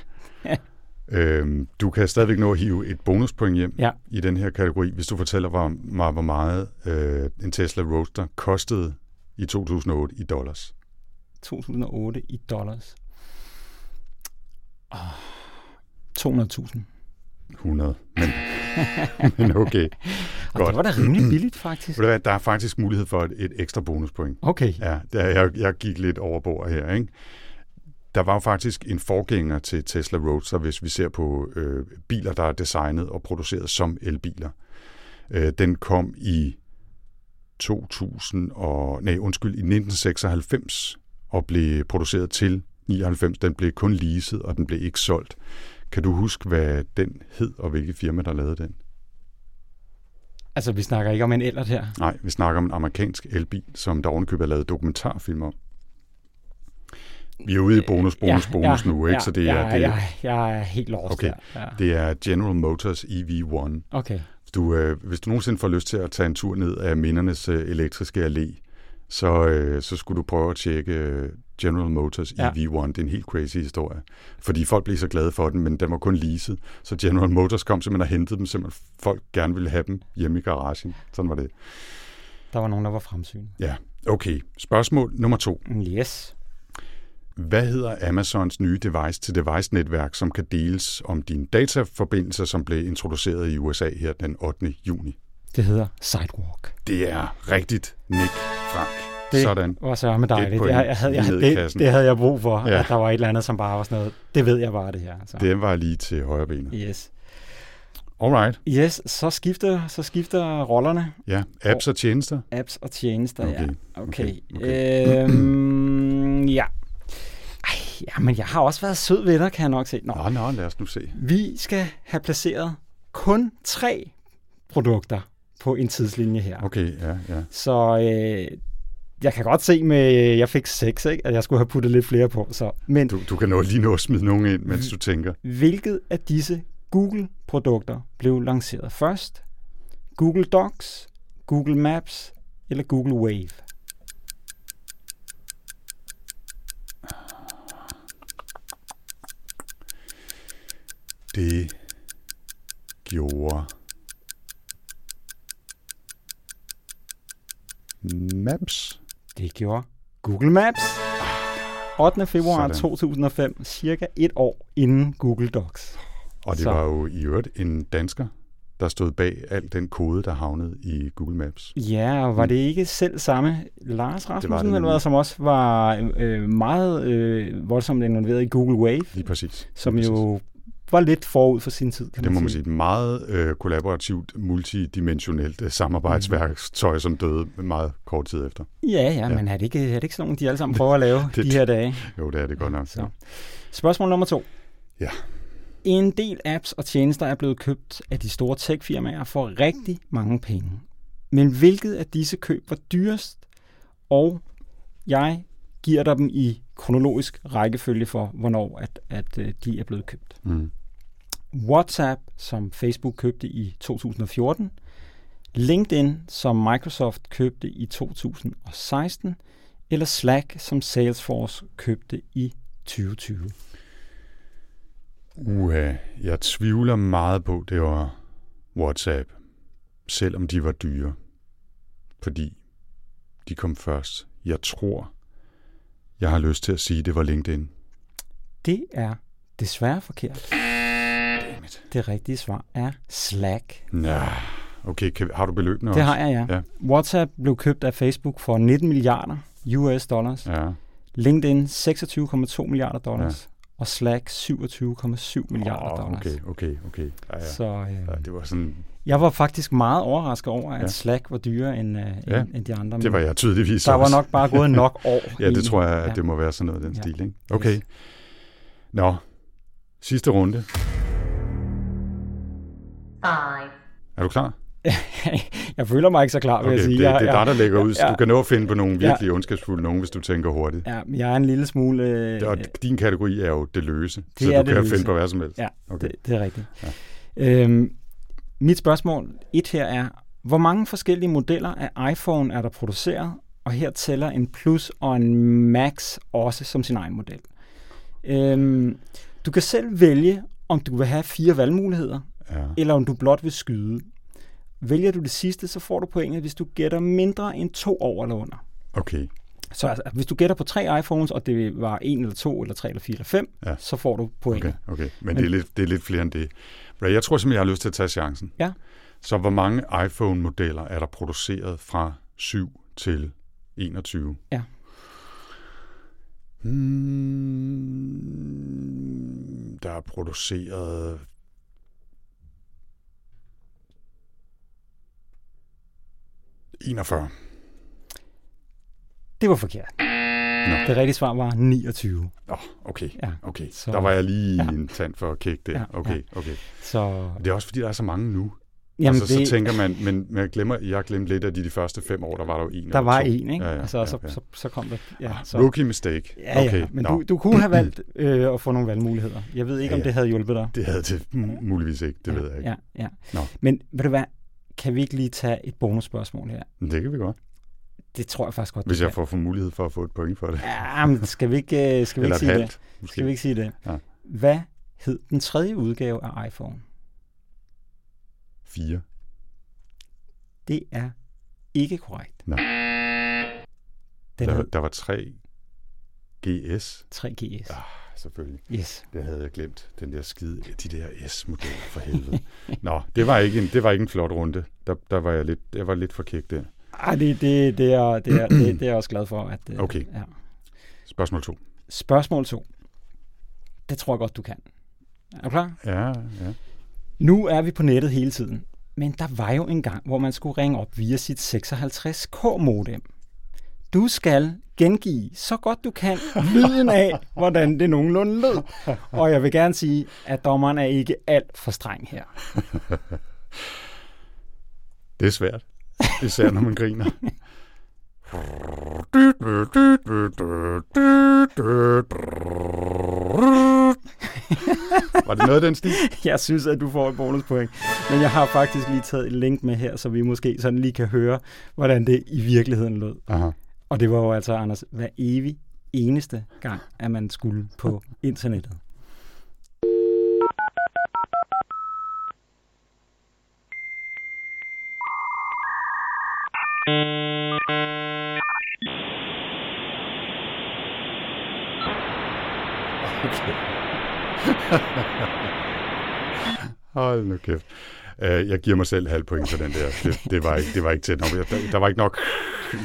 Ja. Øhm, du kan stadigvæk nå at hive et bonuspoint hjem Ja. i den her kategori, hvis du fortæller mig, hvor meget øh, en Tesla Roadster kostede i 2008 i dollars. 2008 i dollars. Oh, 200.000. 100, men, men okay. Og det var da rimelig billigt, faktisk. Ved du hvad, Der er faktisk mulighed for et, et ekstra bonuspoint. Okay. Ja, der, jeg, jeg gik lidt over bord her, ikke? Der var jo faktisk en forgænger til Tesla Roadster, hvis vi ser på øh, biler, der er designet og produceret som elbiler. Øh, den kom i 2000 og, nej, undskyld, i 1996 og blev produceret til 99. Den blev kun leaset, og den blev ikke solgt. Kan du huske, hvad den hed, og hvilket firma, der lavede den? Altså, vi snakker ikke om en ellert her. Nej, vi snakker om en amerikansk elbil, som der ovenikøbet er lavet dokumentarfilm om. Vi er ude i bonus, bonus, ja, bonus ja, nu, ikke? Ja, Så det ja, er, det, ja, jeg er helt lost Okay. her. Ja. det er General Motors EV1. Okay. Du, øh, hvis du nogensinde får lyst til at tage en tur ned af Mindernes øh, elektriske allé, så, øh, så skulle du prøve at tjekke øh, General Motors Ja. EV1. Det er en helt crazy historie. Fordi folk blev så glade for den, men den var kun leaset. Så General Motors kom simpelthen og hentede dem, simpelthen folk gerne ville have dem hjemme i garagen. Sådan var det. Der var nogen, der var fremsynet. Ja, okay. Spørgsmål nummer to. Yes. Hvad hedder Amazons nye device-til-device-netværk, som kan deles om dine dataforbindelser, som blev introduceret i USA her den 8. juni? Det hedder Sidewalk. Det er rigtigt, Nick Frank. Det Sådan. var så med Et dejligt. Jeg, jeg havde, jeg, det, det havde jeg brug for, Ja. at der var et eller andet, som bare var sådan noget. Det ved jeg bare, det her. Så. Det var lige til højre benet. Yes. Alright. Yes, så skifter, så skifter rollerne. Ja, apps og tjenester. Apps og tjenester, Okay, ja. Okay. okay, Øhm, ja. Ej, ja, men jeg har også været sød ved dig, kan jeg nok se. Nå, Nå, nå, lad os nu se. vi skal have placeret kun tre produkter på en tidslinje her. Okay, ja, ja. Så øh, jeg kan godt se med, jeg fik seks, ikke? at jeg skulle have puttet lidt flere på. Så. Men Du, du kan nå lige nå at smide nogen ind, mens du tænker. hvilket af disse Google-produkter blev lanceret først? Google Docs, Google Maps eller Google Wave? Det gjorde Maps. Det gjorde Google Maps. 8. februar Sådan. 2005, cirka et år inden Google Docs. Og det Så. var jo i øvrigt en dansker, der stod bag al den kode, der havnede i Google Maps. Ja, og var det ikke selv samme Lars Rasmussen, det eller hvad, som også var øh, meget øh, voldsomt involveret i Google Wave, Lige præcis. som Lige præcis. jo var lidt forud for sin tid, kan Det må man sige. sige. Meget øh, kollaborativt, multidimensionelt øh, samarbejdsværktøj, som døde meget kort tid efter. Ja, ja, men er det, ikke, er det ikke sådan nogle, de alle sammen prøver at lave Det- de her dage? Jo, det er det godt nok. Så. Spørgsmål nummer to. Ja. En del apps og tjenester er blevet købt af de store tech-firmaer for rigtig mange penge. Men hvilket af disse køb var dyrest? Og jeg giver dig dem i kronologisk rækkefølge for, hvornår at, at øh, de er blevet købt. Mm. WhatsApp, som Facebook købte i 2014. LinkedIn, som Microsoft købte i 2016. Eller Slack, som Salesforce købte i 2020. Uha, jeg tvivler meget på, det var WhatsApp, selvom de var dyre. Fordi de kom først. Jeg tror, jeg har lyst til at sige, det var LinkedIn. Det er desværre forkert. Det rigtige svar er Slack. Ja, okay, kan, har du beløbene Det også? har jeg, ja. Ja. WhatsApp blev købt af Facebook for 19 milliarder US dollars. Ja, LinkedIn 26,2 milliarder dollars. Og Slack 27,7 milliarder Åh, dollars. okay, okay, okay. Ja, ja. Så øh, Ja, det var sådan, jeg var faktisk meget overrasket over, at Ja. Slack var dyrere end, øh, Ja, end, end de andre. det var jeg tydeligvis Der var også. nok bare gået nok år. Ja, det tror jeg, at Ja. det må være sådan noget den Ja. stil, ikke? Okay. Yes. Nå, sidste runde. Five, Er du klar? jeg føler mig ikke så klar, vil Okay, jeg sige. det, det er dig, der lægger ud. ja. Du kan nå at finde på nogle Ja. virkelig ondskabsfulde nogen, hvis du tænker hurtigt. Ja, jeg er en lille smule... Øh, Og din kategori er jo det løse, Det så du kan løse. finde på hvad som helst. Ja, Okay. det, det er rigtigt. Ja. Øhm, mit spørgsmål et her er, hvor mange forskellige modeller af iPhone er der produceret, og her tæller en Plus og en Max også som sin egen model. Øhm, du kan selv vælge, om du vil have fire valgmuligheder, Ja. eller om du blot vil skyde. Vælger du det sidste, så får du pointet, hvis du gætter mindre end to over eller under. Okay. Så altså, hvis du gætter på tre iPhones, og det var en eller to, eller tre, eller fire, eller fem, Ja. så får du point. Okay, okay. Men, Men det, er lidt, det er lidt flere end det. Jeg tror simpelthen, jeg har lyst til at tage chancen. Ja. Så hvor mange iPhone-modeller er der produceret fra 7 til 21? Ja. Hmm, der er produceret... ...41. Det var forkert. Nå. Det rigtige svar var 29. Åh, oh, okay. Ja. okay. Så- Der var jeg lige Ja. ja. en tand for at kigge der. Ja, Okay, okay. Så Det er også fordi, der er så mange nu. jamen, altså, det, så tænker man, men, jeg glemmer, jeg glemte lidt af de, de første fem år, der var der jo en der var to. en, ikke? Ja, ja, altså, ja, så, ja. Så, så kom der. Ja, så, Rookie mistake. ja, okay. ja, men du, du kunne have valgt øh, at få nogle valgmuligheder. Jeg ved ikke, Ja, om ja. det havde hjulpet dig. Det havde det mu- muligvis ikke, det ja, ved jeg ikke. Ja, ja. Nå. Men ved du hvad, kan vi ikke lige tage et bonusspørgsmål her? Det kan vi godt, Det tror jeg faktisk godt, hvis jeg får, får mulighed for at få et point for det. Ja, men skal vi ikke, øh, skal vi ikke sige halvt, det? måske. Skal vi ikke sige det? Ja. Hvad hed den tredje udgave af iPhone? Fire. Det er ikke korrekt. Den Der, hed der var tre GS. 3GS. Ah, selvfølgelig. Yes. Det havde jeg glemt. Den der skide, de der S-modeller for helvede. Nå, det var ikke en, det var ikke en flot runde. Der, der var jeg lidt, jeg var lidt for kæk der. Ej, det, det, det, er, det, er, det, det er jeg også glad for. At, øh, Okay. Ja. Spørgsmål to. Spørgsmål 2. Det tror jeg godt, du kan. Er du klar? Ja, ja. Nu er vi på nettet hele tiden. Men der var jo en gang, hvor man skulle ringe op via sit 56K-modem. Du skal gengive så godt du kan lyden af, hvordan det nogenlunde lød. Og jeg vil gerne sige, at dommeren er ikke alt for streng her. Det er svært. Især når man griner. Var det noget af den stil? Jeg synes, at du får et bonuspoint. Men jeg har faktisk lige taget et link med her, så vi måske sådan lige kan høre, hvordan det i virkeligheden lød. Aha. Og det var jo altså, Anders, hver evig eneste gang, at man skulle på internettet. Hold nu kæft. Uh, jeg giver mig selv halv point for den der. Det, det, var, ikke, det var ikke tæt nok. Der, der var ikke nok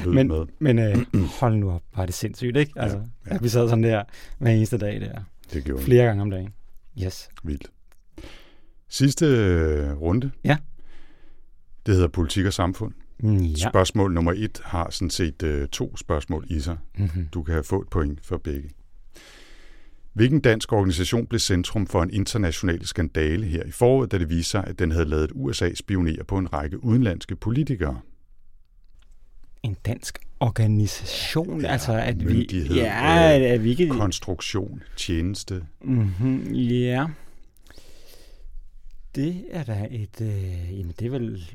lyd Men, med. men øh, hold nu op, var det sindssygt, ikke? Altså, ja. At vi sad sådan der hver eneste dag der. Det gjorde Flere gange om dagen. Yes. vildt. Sidste øh, runde. Ja. Det hedder politik og samfund. Mm, Ja. Ja. Spørgsmål nummer et har sådan set øh, to spørgsmål i sig. Mm-hmm. Du kan få et point for begge. Hvilken dansk organisation blev centrum for en international skandale her i foråret, da det viste sig, at den havde lavet USA spionere på en række udenlandske politikere? En dansk organisation, Ja, altså at vi... Ja, øh, at vi ikke... Konstruktion, tjeneste. Mm-hmm, ja. Det er da et... Øh, jamen, det er vel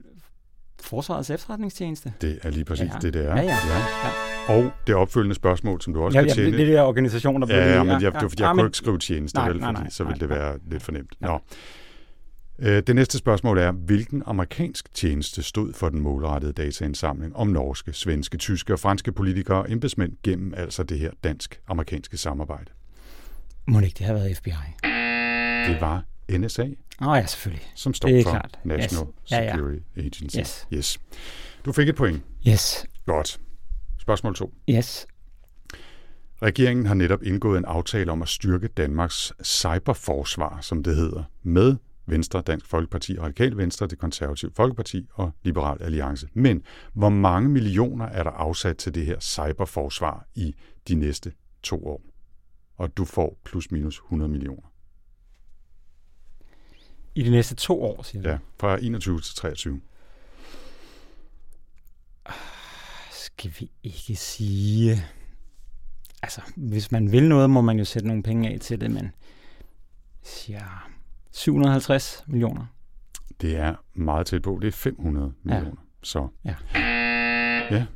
Forsvarets efterretningstjeneste. Det er lige præcis Ja. det, det er. Ja, ja. Og det opfølgende spørgsmål, som du også Ja, kan ja, tjene. det, det der organisation, der blev... Ja, ja, men jeg, det var, fordi jeg ja, kunne men- ikke skrive tjeneste, Nej, vel, nej, fordi nej, så ville nej, det nej. være lidt for nemt. Nå. Øh, Det næste spørgsmål er, hvilken amerikansk tjeneste stod for den målrettede dataindsamling om norske, svenske, tyske og franske politikere og embedsmænd gennem altså det her dansk-amerikanske samarbejde? Må det ikke det have været FBI? Det var NSA, Åh oh, ja, selvfølgelig. som står for klart. National Yes. Ja, ja. Security Agency. Yes. yes. Du fik et point. Yes. Godt. Spørgsmål 2. Yes. Regeringen har netop indgået en aftale om at styrke Danmarks cyberforsvar, som det hedder, med Venstre, Dansk Folkeparti, Radikal Venstre, Det Konservative Folkeparti og Liberal Alliance. Men hvor mange millioner er der afsat til det her cyberforsvar i de næste to år? Og du får plus minus 100 millioner. I de næste to år, siger du? Ja, fra 21 til 23. Skal vi ikke sige... Altså, hvis man vil noget, må man jo sætte nogle penge af til det, men siger 750 millioner. Det er meget tæt på. Det er 500 Ja. millioner. Så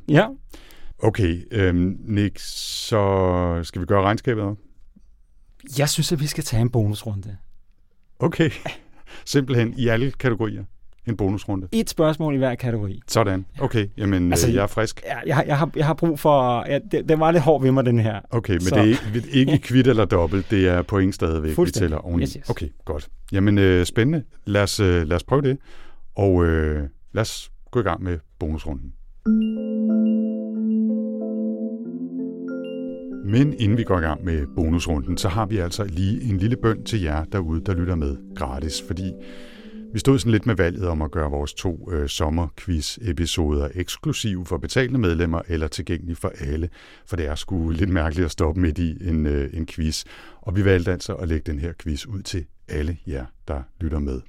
Ja, okay, øhm, Nick, så skal vi gøre regnskabet op? jeg synes, at vi skal tage en bonusrunde. Okay. Simpelthen i alle kategorier. en bonusrunde? Et spørgsmål i hver kategori. Sådan. Okay, jamen altså, jeg er frisk. Ja, jeg, jeg, har, jeg har brug for... Ja, det, det var lidt hård ved mig, den her. Okay, men så. det er ikke, ikke kvitt eller dobbelt. Det er point stadigvæk, vi tæller oveni. Yes, yes. Okay, godt. Jamen, øh, spændende. Lad os, øh, lad os prøve det. Og øh, lad os gå i gang med bonusrunden. Men inden vi går i gang med bonusrunden, så har vi altså lige en lille bøn til jer derude, der lytter med gratis. Fordi vi stod sådan lidt med valget om at gøre vores to øh, sommerquiz-episoder eksklusive for betalende medlemmer eller tilgængelige for alle. For det er sgu lidt mærkeligt at stoppe midt i en, øh, en quiz. Og vi valgte altså at lægge den her quiz ud til alle jer, der lytter med.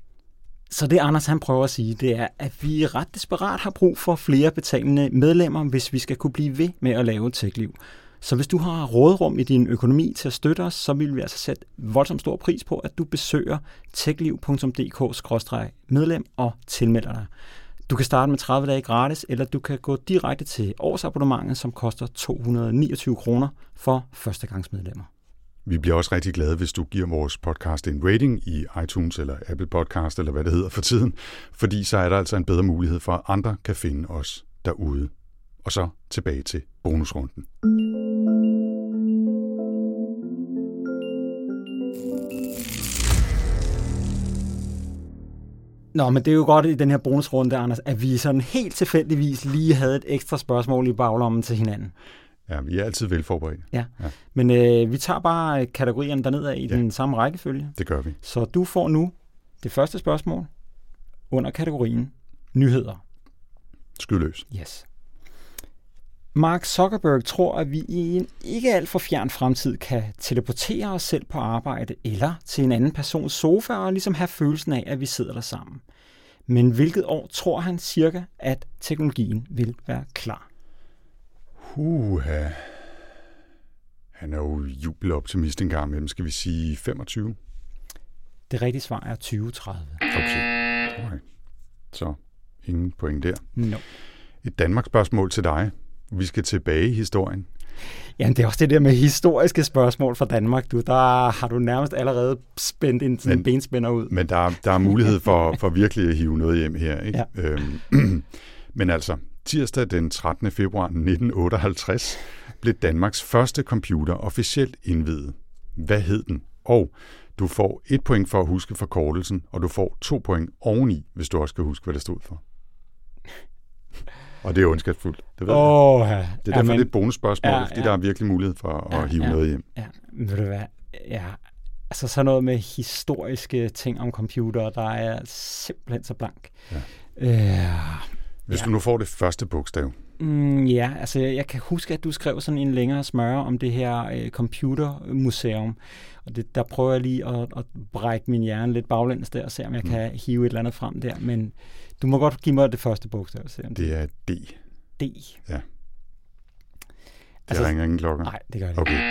Så det Anders han prøver at sige, det er, at vi ret desperat har brug for flere betalende medlemmer, hvis vi skal kunne blive ved med at lave TechLiv. Så hvis du har rådrum i din økonomi til at støtte os, så vil vi altså sætte voldsomt stor pris på, at du besøger techliv.dk-medlem og tilmelder dig. Du kan starte med 30 dage gratis, eller du kan gå direkte til årsabonnementet, som koster 229 kroner for førstegangsmedlemmer. Vi bliver også rigtig glade, hvis du giver vores podcast en rating i iTunes eller Apple Podcast, eller hvad det hedder for tiden, fordi så er der altså en bedre mulighed for, at andre kan finde os derude. Og så tilbage til bonusrunden. Nå, men det er jo godt i den her bonusrunde, Anders, at vi sådan helt tilfældigvis lige havde et ekstra spørgsmål i baglommen til hinanden. Ja, vi er altid velforberedt. Ja, ja. men øh, vi tager bare kategorierne derned i ja. den samme rækkefølge. Det gør vi. Så du får nu det første spørgsmål under kategorien nyheder. Skyd løs. Yes. Mark Zuckerberg tror, at vi i en ikke alt for fjern fremtid kan teleportere os selv på arbejde eller til en anden persons sofa og ligesom have følelsen af, at vi sidder der sammen. Men hvilket år tror han cirka, at teknologien vil være klar? Uha. Han er jo jubeloptimist en gang imellem. Skal vi sige 25? Det rigtige svar er 2030. Okay. okay. Så ingen point der. No. Et Danmark spørgsmål til dig. Vi skal tilbage i historien. Jamen, det er også det der med historiske spørgsmål fra Danmark. Du, der har du nærmest allerede spændt en sådan benspænder ud. Men der, der er mulighed for, for virkelig at hive noget hjem her. Ikke? Ja. Øhm, men altså, tirsdag den 13. februar 1958 blev Danmarks første computer officielt indvidet. Hvad hed den? Og du får et point for at huske forkortelsen, og du får to point oveni, hvis du også kan huske, hvad det stod for. Og det er ondskabsfuldt. Det ved oh, jeg. Det er derfor, men, det er et bonusspørgsmål, ja, fordi ja. der er virkelig mulighed for at ja, hive ja, noget hjem. Ja, ved du hvad? Ja, altså sådan noget med historiske ting om computer, der er simpelthen så blank. Ja. Øh, Hvis ja. du nu får det første bogstav. Mm, ja, altså jeg, kan huske, at du skrev sådan en længere smøre om det her øh, computermuseum. Og det, der prøver jeg lige at, at brække min hjerne lidt baglæns der, og se om jeg mm. kan hive et eller andet frem der. Men du må godt give mig det første bogstav. Se om det er D. D. Ja. Det altså, ringer ingen klokker. Nej, det gør det Okay.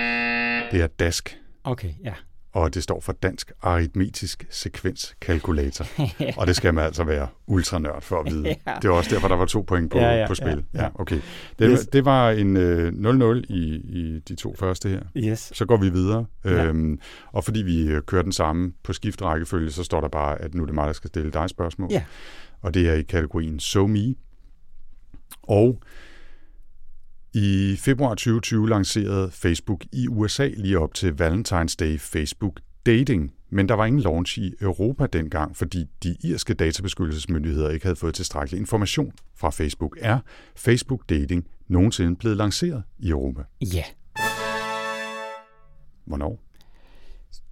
Det er DASK. Okay, ja og det står for Dansk Aritmetisk Sekvenskalkulator. og det skal man altså være ultranørd for at vide. ja. Det var også derfor, der var to point på, ja, ja, på spil. Ja, ja. okay. Det, yes. det var en uh, 0-0 i, i de to første her. Yes. Så går vi videre. Ja. Øhm, og fordi vi øh, kører den samme på skiftrækkefølge, så står der bare, at nu er det mig, der skal stille dig spørgsmål. Ja. Og det er i kategorien So Me. Og i februar 2020 lancerede Facebook i USA lige op til Valentine's Day Facebook Dating, men der var ingen launch i Europa dengang, fordi de irske databeskyttelsesmyndigheder ikke havde fået tilstrækkelig information fra Facebook. Er Facebook Dating nogensinde blevet lanceret i Europa? Ja. Hvornår?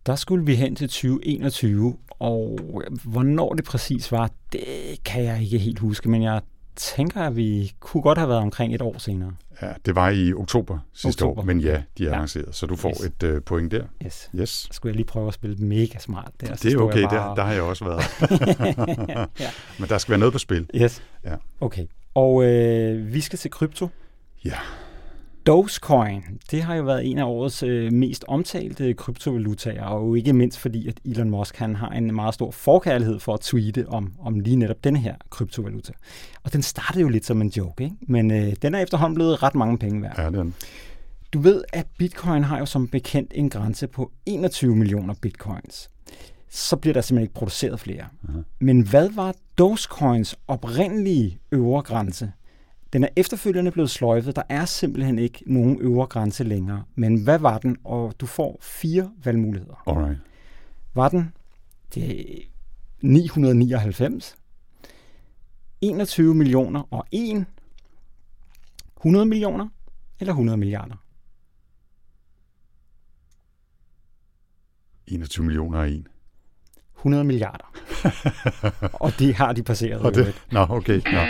Der skulle vi hen til 2021, og hvornår det præcis var, det kan jeg ikke helt huske, men jeg tænker, at vi kunne godt have været omkring et år senere. Ja, det var i oktober sidste oktober. år, men ja, de er ja. arrangeret, så du får yes. et uh, point der. Yes. yes. Skulle jeg lige prøve at spille mega smart der. Det er okay, bare... der, der har jeg også været. ja. Men der skal være noget på spil. Yes. Ja. Okay. Og øh, vi skal til krypto. Ja. Dogecoin, det har jo været en af årets øh, mest omtalte kryptovalutaer, og ikke mindst fordi, at Elon Musk han har en meget stor forkærlighed for at tweete om, om lige netop denne her kryptovaluta. Og den startede jo lidt som en joke, ikke? men øh, den er efterhånden blevet ret mange penge værd. Ja, den. Du ved, at bitcoin har jo som bekendt en grænse på 21 millioner bitcoins. så bliver der simpelthen ikke produceret flere. Uh-huh. Men hvad var Dogecoins oprindelige øvre grænse? Den er efterfølgende blevet sløjfet. Der er simpelthen ikke nogen øvre grænse længere. Men hvad var den? Og du får fire valgmuligheder. Alright. Var den det 999, 21 millioner og 1, 100 millioner eller 100 milliarder? 21 millioner og 1. 100 milliarder. og det har de passeret. Og det, nå, okay. Nå.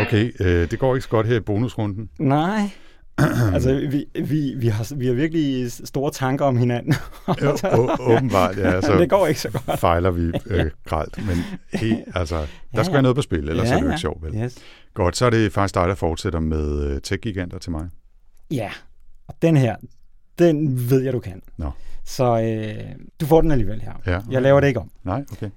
Okay, øh, det går ikke så godt her i bonusrunden. Nej. altså, vi, vi, vi, har, vi har virkelig store tanker om hinanden. jo, å, åbenbart, ja. Så det går ikke så godt. fejler vi øh, gralt. Men hey, altså, der ja, skal være noget på spil, ellers ja, er det jo ikke sjovt, vel? Yes. Godt, så er det faktisk dig, der fortsætter med øh, tech-giganter til mig. Ja, og den her, den ved jeg, du kan. Nå. Så øh, du får den alligevel her. Ja, okay. Jeg laver det ikke om. Nej, okay.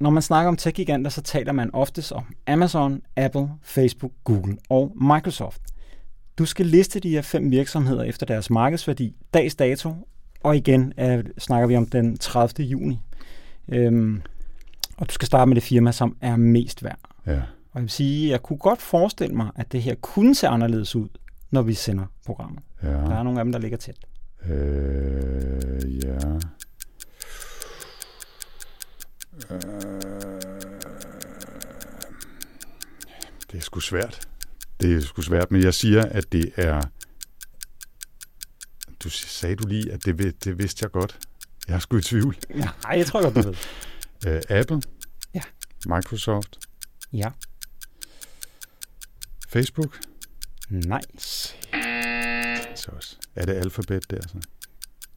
Når man snakker om tech-giganter, så taler man oftest om Amazon, Apple, Facebook, Google og Microsoft. Du skal liste de her fem virksomheder efter deres markedsværdi, dags dato, og igen øh, snakker vi om den 30. juni. Øhm, og du skal starte med det firma, som er mest værd. Ja. Og jeg vil sige, jeg kunne godt forestille mig, at det her kunne se anderledes ud, når vi sender programmet. Ja. Der er nogle af dem, der ligger tæt. Øh, ja. Øh, det er sgu svært. Det er sgu svært, men jeg siger, at det er... Du sagde du lige, at det, det vidste jeg godt. Jeg er sgu i tvivl. Ja, jeg tror godt, du ved. Øh, Apple? Ja. Microsoft? Ja. Facebook? Nej. Så også. Er det alfabet der så?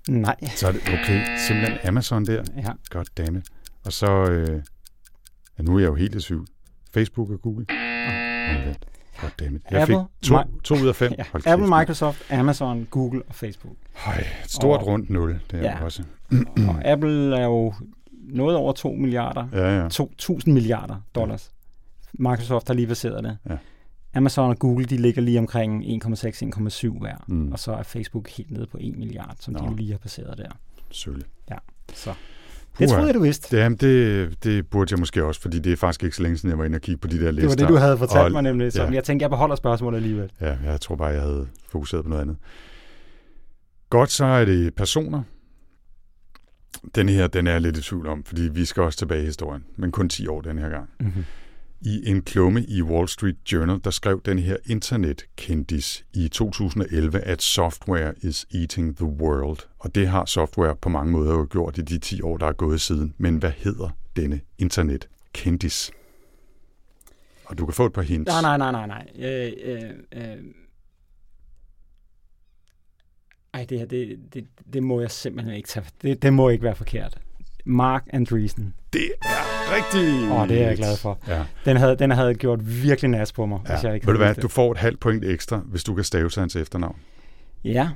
Nej. Så er det okay. Simpelthen Amazon der? Ja. God damn it. Og så... Øh, ja, nu er jeg jo helt i tvivl. Facebook og Google? Okay. God damn it. Jeg Apple, fik to, Mi- to ud af fem. Ja. Hold Apple, kæft. Microsoft, Amazon, Google og Facebook. Høj, et stort Og- rundt nul. Det er Ja. ja. også. Og Apple er jo noget over 2 milliarder. Ja, ja. 2.000 milliarder dollars. Microsoft har lige baseret det. Ja. Amazon og Google, de ligger lige omkring 1,6-1,7 hver. Mm. Og så er Facebook helt nede på 1 milliard, som de Nå. jo lige har passeret der. Sølle. Så det troede jeg, du vidste. Jamen, det, det burde jeg måske også, fordi det er faktisk ikke så længe siden, jeg var inde og kigge på de der lister. Det var det, du havde fortalt Og- mig nemlig. Så ja. jeg tænkte, jeg beholder spørgsmålet alligevel. Ja, jeg tror bare, jeg havde fokuseret på noget andet. Godt, så er det personer. Den her, den er jeg lidt i tvivl om, fordi vi skal også tilbage i historien, men kun 10 år den her gang. Mm-hmm. I en klumme i Wall Street Journal, der skrev den her internetkendis i 2011, at software is eating the world. Og det har software på mange måder jo gjort i de 10 år, der er gået siden. Men hvad hedder denne internetkendis? Og du kan få et par hints. Nej, nej, nej, nej, nej. Øh, øh, øh. Ej, det her, det, det, det må jeg simpelthen ikke tage. Det, det må ikke være forkert. Mark Andreessen. Det er rigtigt! Åh, det er jeg glad for. Ja. Den havde, den havde gjort virkelig nas på mig, Ja. hvis jeg ikke Ved du hvad, du får et halvt point ekstra, hvis du kan stave til hans efternavn. Ja.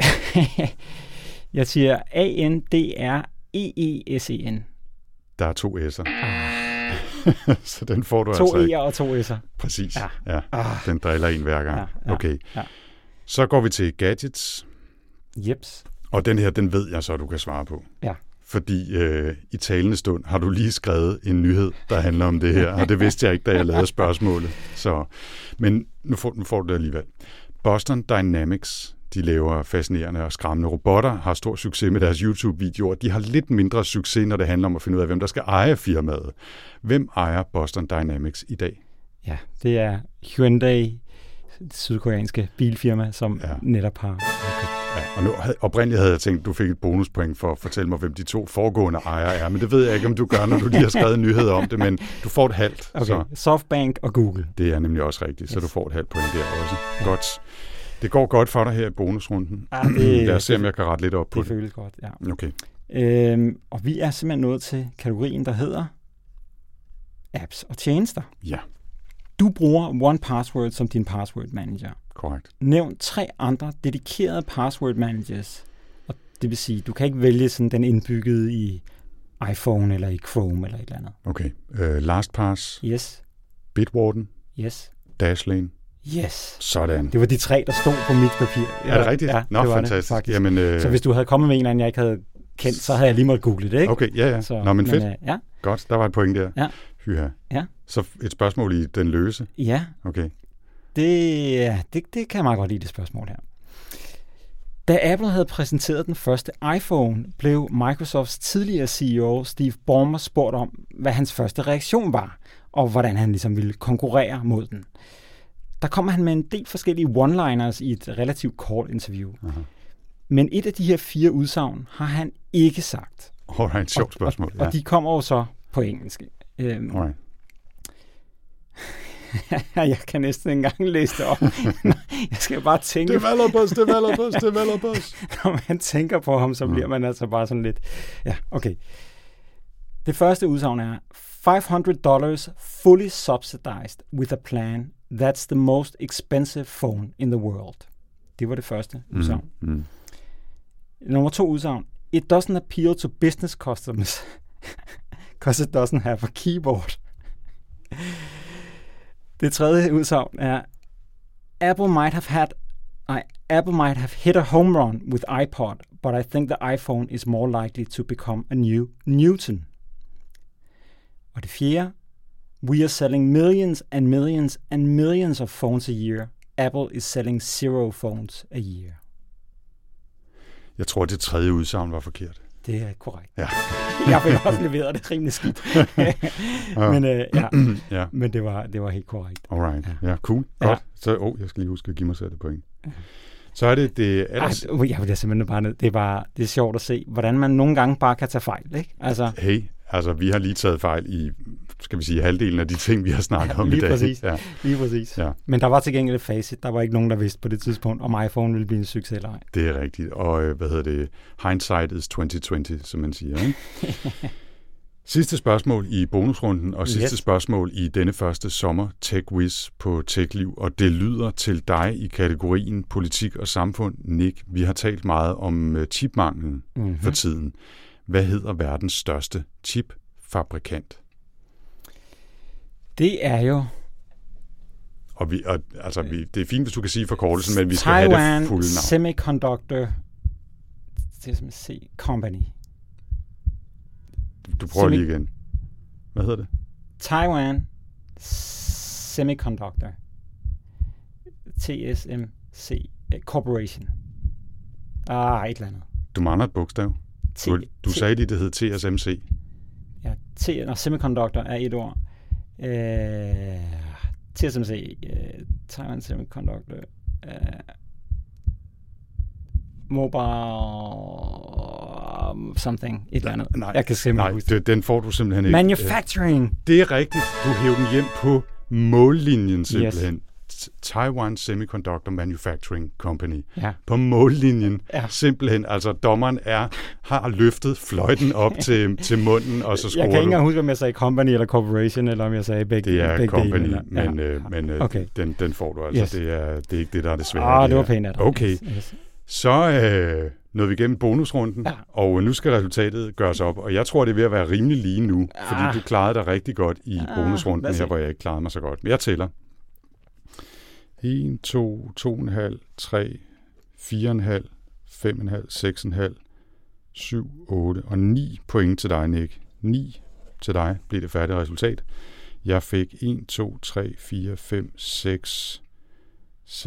jeg siger E A-N-D-R-E-E-S-E-N. Der er to S'er. Så den får du Ah. To altså ikke. E'er og to S'er. Præcis. Ja. Ja. Ah. Den driller en hver gang. Ja, ja, Okay. ja. Så går vi til gadgets. Jeps. Og den her, den ved jeg så, du kan svare på. Ja. Fordi øh, i talende stund har du lige skrevet en nyhed, der handler om det her, og det vidste jeg ikke, da jeg lavede spørgsmålet. Så, men nu får, nu får du det alligevel. Boston Dynamics, de laver fascinerende og skræmmende robotter, har stor succes med deres YouTube-videoer. De har lidt mindre succes, når det handler om at finde ud af, hvem der skal eje firmaet. Hvem ejer Boston Dynamics i dag? Ja, det er Hyundai, sydkoreanske bilfirma, som Ja. ja. netop har... Ja, og nu oprindeligt havde jeg tænkt, at du fik et bonuspoint for at fortælle mig, hvem de to foregående ejere er, men det ved jeg ikke, om du gør, når du lige har skrevet nyheder om det, men du får et halvt, Okay, så Softbank og Google. det er nemlig også rigtigt, så Yes. du får et halvt point der også. Godt. Det går godt for dig her i bonusrunden. Ah, det- Lad os se, om jeg kan rette lidt op på Det det. føles godt, ja. Okay. Øhm, og vi er simpelthen nået til kategorien, der hedder apps og tjenester. Ja, Du bruger OnePassword som din password manager. korrekt. Nævn tre andre dedikerede password managers. Og det vil sige, du kan ikke vælge sådan den indbyggede i iPhone eller i Chrome eller et eller andet. Okay. Uh, LastPass, Yes, Bitwarden, yes, Dashlane. yes. Sådan. Det var de tre, der stod på mit papir. Er det rigtigt? Ja, Nå, det var fantastisk. Det, faktisk. Jamen, øh, Så hvis du havde kommet med en eller anden, jeg ikke havde kendt, så havde jeg lige måttet google det, ikke? Okay, ja, ja. Så, Nå, men fedt. øh, ja, Godt, der var et point der. Ja. Hyha. Ja. Så et spørgsmål i den løse. ja Okay. det, ja, det, det kan jeg meget godt lide, det spørgsmål her. Da Apple havde præsenteret den første iPhone, blev Microsofts tidligere CEO Steve Ballmer spurgt om, hvad hans første reaktion var, og hvordan han ligesom ville konkurrere mod den. Der kom han med en del forskellige one-liners i et relativt kort interview. Aha. Men et af de her fire udsagn har han ikke sagt. Alright, sjovt spørgsmål. Og, og de kommer jo så på engelsk. Øhm, Alright. jeg kan næsten ikke engang læse det op. jeg skal bare tænke, Developers, developers, developers. når man tænker på ham, så Mm. bliver man altså bare sådan lidt... Ja, okay. Det første udsagn er, 500 dollars fully subsidized with a plan. That's the most expensive phone in the world. Det var det første udsagn. Mm, mm. Nummer to udsagn. It doesn't appeal to business customers because it doesn't have a keyboard. Det tredje udsagn er Apple might have had I, Apple might have hit a home run with iPod, but I think the iPhone is more likely to become a new Newton. Og det fjerde, we are selling millions and millions and millions of phones a year. Apple is selling zero phones a year. Jeg tror, det tredje udsagn var forkert. Det er korrekt. Ja. jeg fik også leveret det rimelig skidt. men, øh, ja, Ja, men det var, det var helt korrekt. alright. Ja. Ja, cool. Ja. Godt. Så, oh, jeg skal lige huske at give mig selv et point. Så er det det Ej, ellers... jeg vil simpelthen bare ned. Det er, bare, det er sjovt at se, hvordan man nogle gange bare kan tage fejl. Ikke? Altså, Hey, altså vi har lige taget fejl i, skal vi sige, halvdelen af de ting, vi har snakket Ja, om i dag. præcis. Ja, lige præcis. Ja. Men der var til gengæld et facit. Der var ikke nogen, der vidste på det tidspunkt, om iPhone ville blive en succes eller ej. det er rigtigt. Og øh, hvad hedder det? Hindsight is 2020, som man siger. Ikke? Sidste spørgsmål i bonusrunden, og sidste Yes. spørgsmål i denne første sommer Tech Wiz på TechLiv, og det lyder til dig i kategorien politik og samfund. Nick, vi har talt meget om øh, chipmanglen Mm-hmm. for tiden. Hvad hedder verdens største chipfabrikant? Det er jo Og, vi, og altså, vi, det er fint, hvis du kan sige forkortelsen, men vi skal have Taiwan det fulde navn. Semiconductor TSMC Company. Du prøver Semi- lige igen. Hvad hedder det? Taiwan Semiconductor TSMC Corporation. Ah, et eller andet. Du mangler et bogstav. T- Du, sagde lige, det hed TSMC. Ja, T, når semiconductor er et ord. Øh, TSMC, øh, Taiwan Semiconductor, øh, mobile something, et eller andet. Nej, Jeg kan simpelthen Nej, det. den får du simpelthen ikke. Manufacturing. Det er rigtigt. Du hævde den hjem på mållinjen simpelthen. Yes. Taiwan Semiconductor Manufacturing Company. Ja. På mållinjen. Ja. Simpelthen. Altså, dommeren er, har løftet fløjten op til, til munden, og så Jeg skruer kan ikke engang huske, om jeg sagde company eller corporation, eller om jeg sagde begge, Det er begge company, dele. eller- men, ja. øh, men øh, Okay. den, den får du altså. Yes. Det, er, det er ikke det, der er det svære. Ah, det var her. pænt af dig. Okay, Yes, yes. så øh, nåede vi igennem bonusrunden, Ja. og nu skal resultatet gøres op. Og jeg tror, det er ved at være rimelig lige nu, fordi Ah. du klarede dig rigtig godt i Ah, bonusrunden her, hvor jeg ikke klarede mig så godt. Men jeg tæller. 1, 2, 2,5, 3, 4,5, 5,5, 6,5, 7, 8 og 9 point til dig, Nick. 9 til dig blev det færdige resultat. Jeg fik 1, 2, 3, 4, 5, 6, 6,5,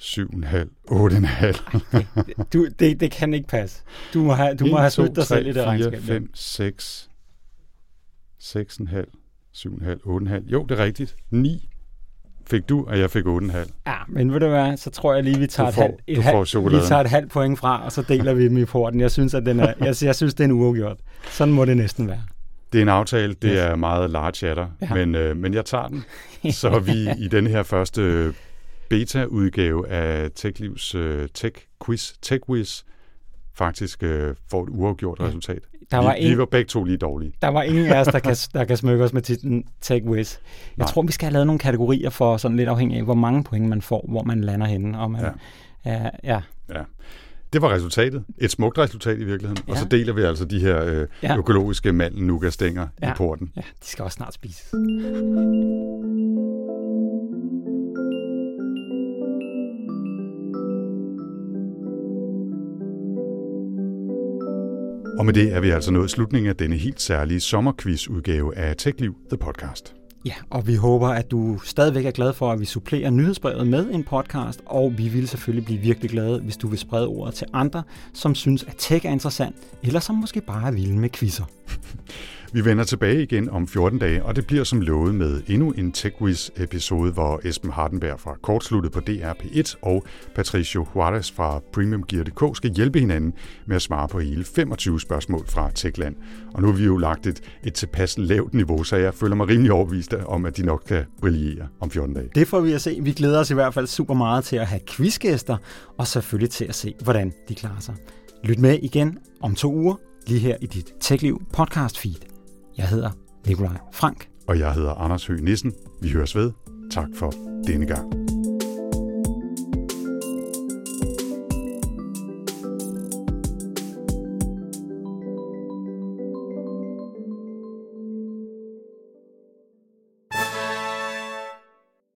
7,5, 8,5. Du, det, det kan ikke passe. Du må have, du må have snydt dig selv i det regnskab. 4, 5, 6, 6,5, 7,5, 8,5. Jo, det er rigtigt. 9 fik du, og jeg fik 8,5. Ja, men ved du hvad, så tror jeg lige, vi tager, Du et, får- et, du får halvt, vi tager et halvt point fra, og så deler vi dem i porten. Jeg synes, at den er, jeg, jeg synes, det er en uafgjort. Sådan må det næsten være. Det er en aftale, det Yes. er meget large chatter, Ja. men, øh, men jeg tager den. Så vi i den her første beta-udgave af TechLivs øh, Tech Quiz, TechWiz, faktisk øh, får et uafgjort Ja. resultat. Der var, vi, vi en, var begge to lige dårlige. der var ingen af os, der kan, der kan smykke os med titlen Wiz. Jeg Nej. tror, vi skal have lavet nogle kategorier for sådan lidt afhængig af, hvor mange point man får, hvor man lander henne. Og man, ja. Ja, ja, Det var resultatet. Et smukt resultat i virkeligheden. Ja. Og så deler vi altså de her øh, ja. Økologiske mandel stænger ja. i porten. ja, de skal også snart spises. Og med det er vi altså nået slutningen af denne helt særlige sommerquiz-udgave af TechLiv, The Podcast. Ja, og vi håber, at du stadigvæk er glad for, at vi supplerer nyhedsbrevet med en podcast, og vi vil selvfølgelig blive virkelig glade, hvis du vil sprede ordet til andre, som synes, at tech er interessant, eller som måske bare er vilde med quizzer. Vi vender tilbage igen om 14 dage, og det bliver som lovet med endnu en TechWiz-episode, hvor Esben Hardenberg fra Kortsluttet på DRP1 og Patricio Juarez fra PremiumGear.dk skal hjælpe hinanden med at svare på hele 25 spørgsmål fra Techland. Og nu har vi jo lagt et, et tilpas lavt niveau, så jeg føler mig rimelig overbevist om, at de nok kan brillere om 14 dage. Det får vi at se. Vi glæder os i hvert fald super meget til at have quizgæster, og selvfølgelig til at se, hvordan de klarer sig. Lyt med igen om to uger, lige her i dit TechLiv podcast feed. Jeg hedder Nikolaj Frank. Og jeg hedder Anders Høgh Nissen. Vi høres ved. Tak for denne gang.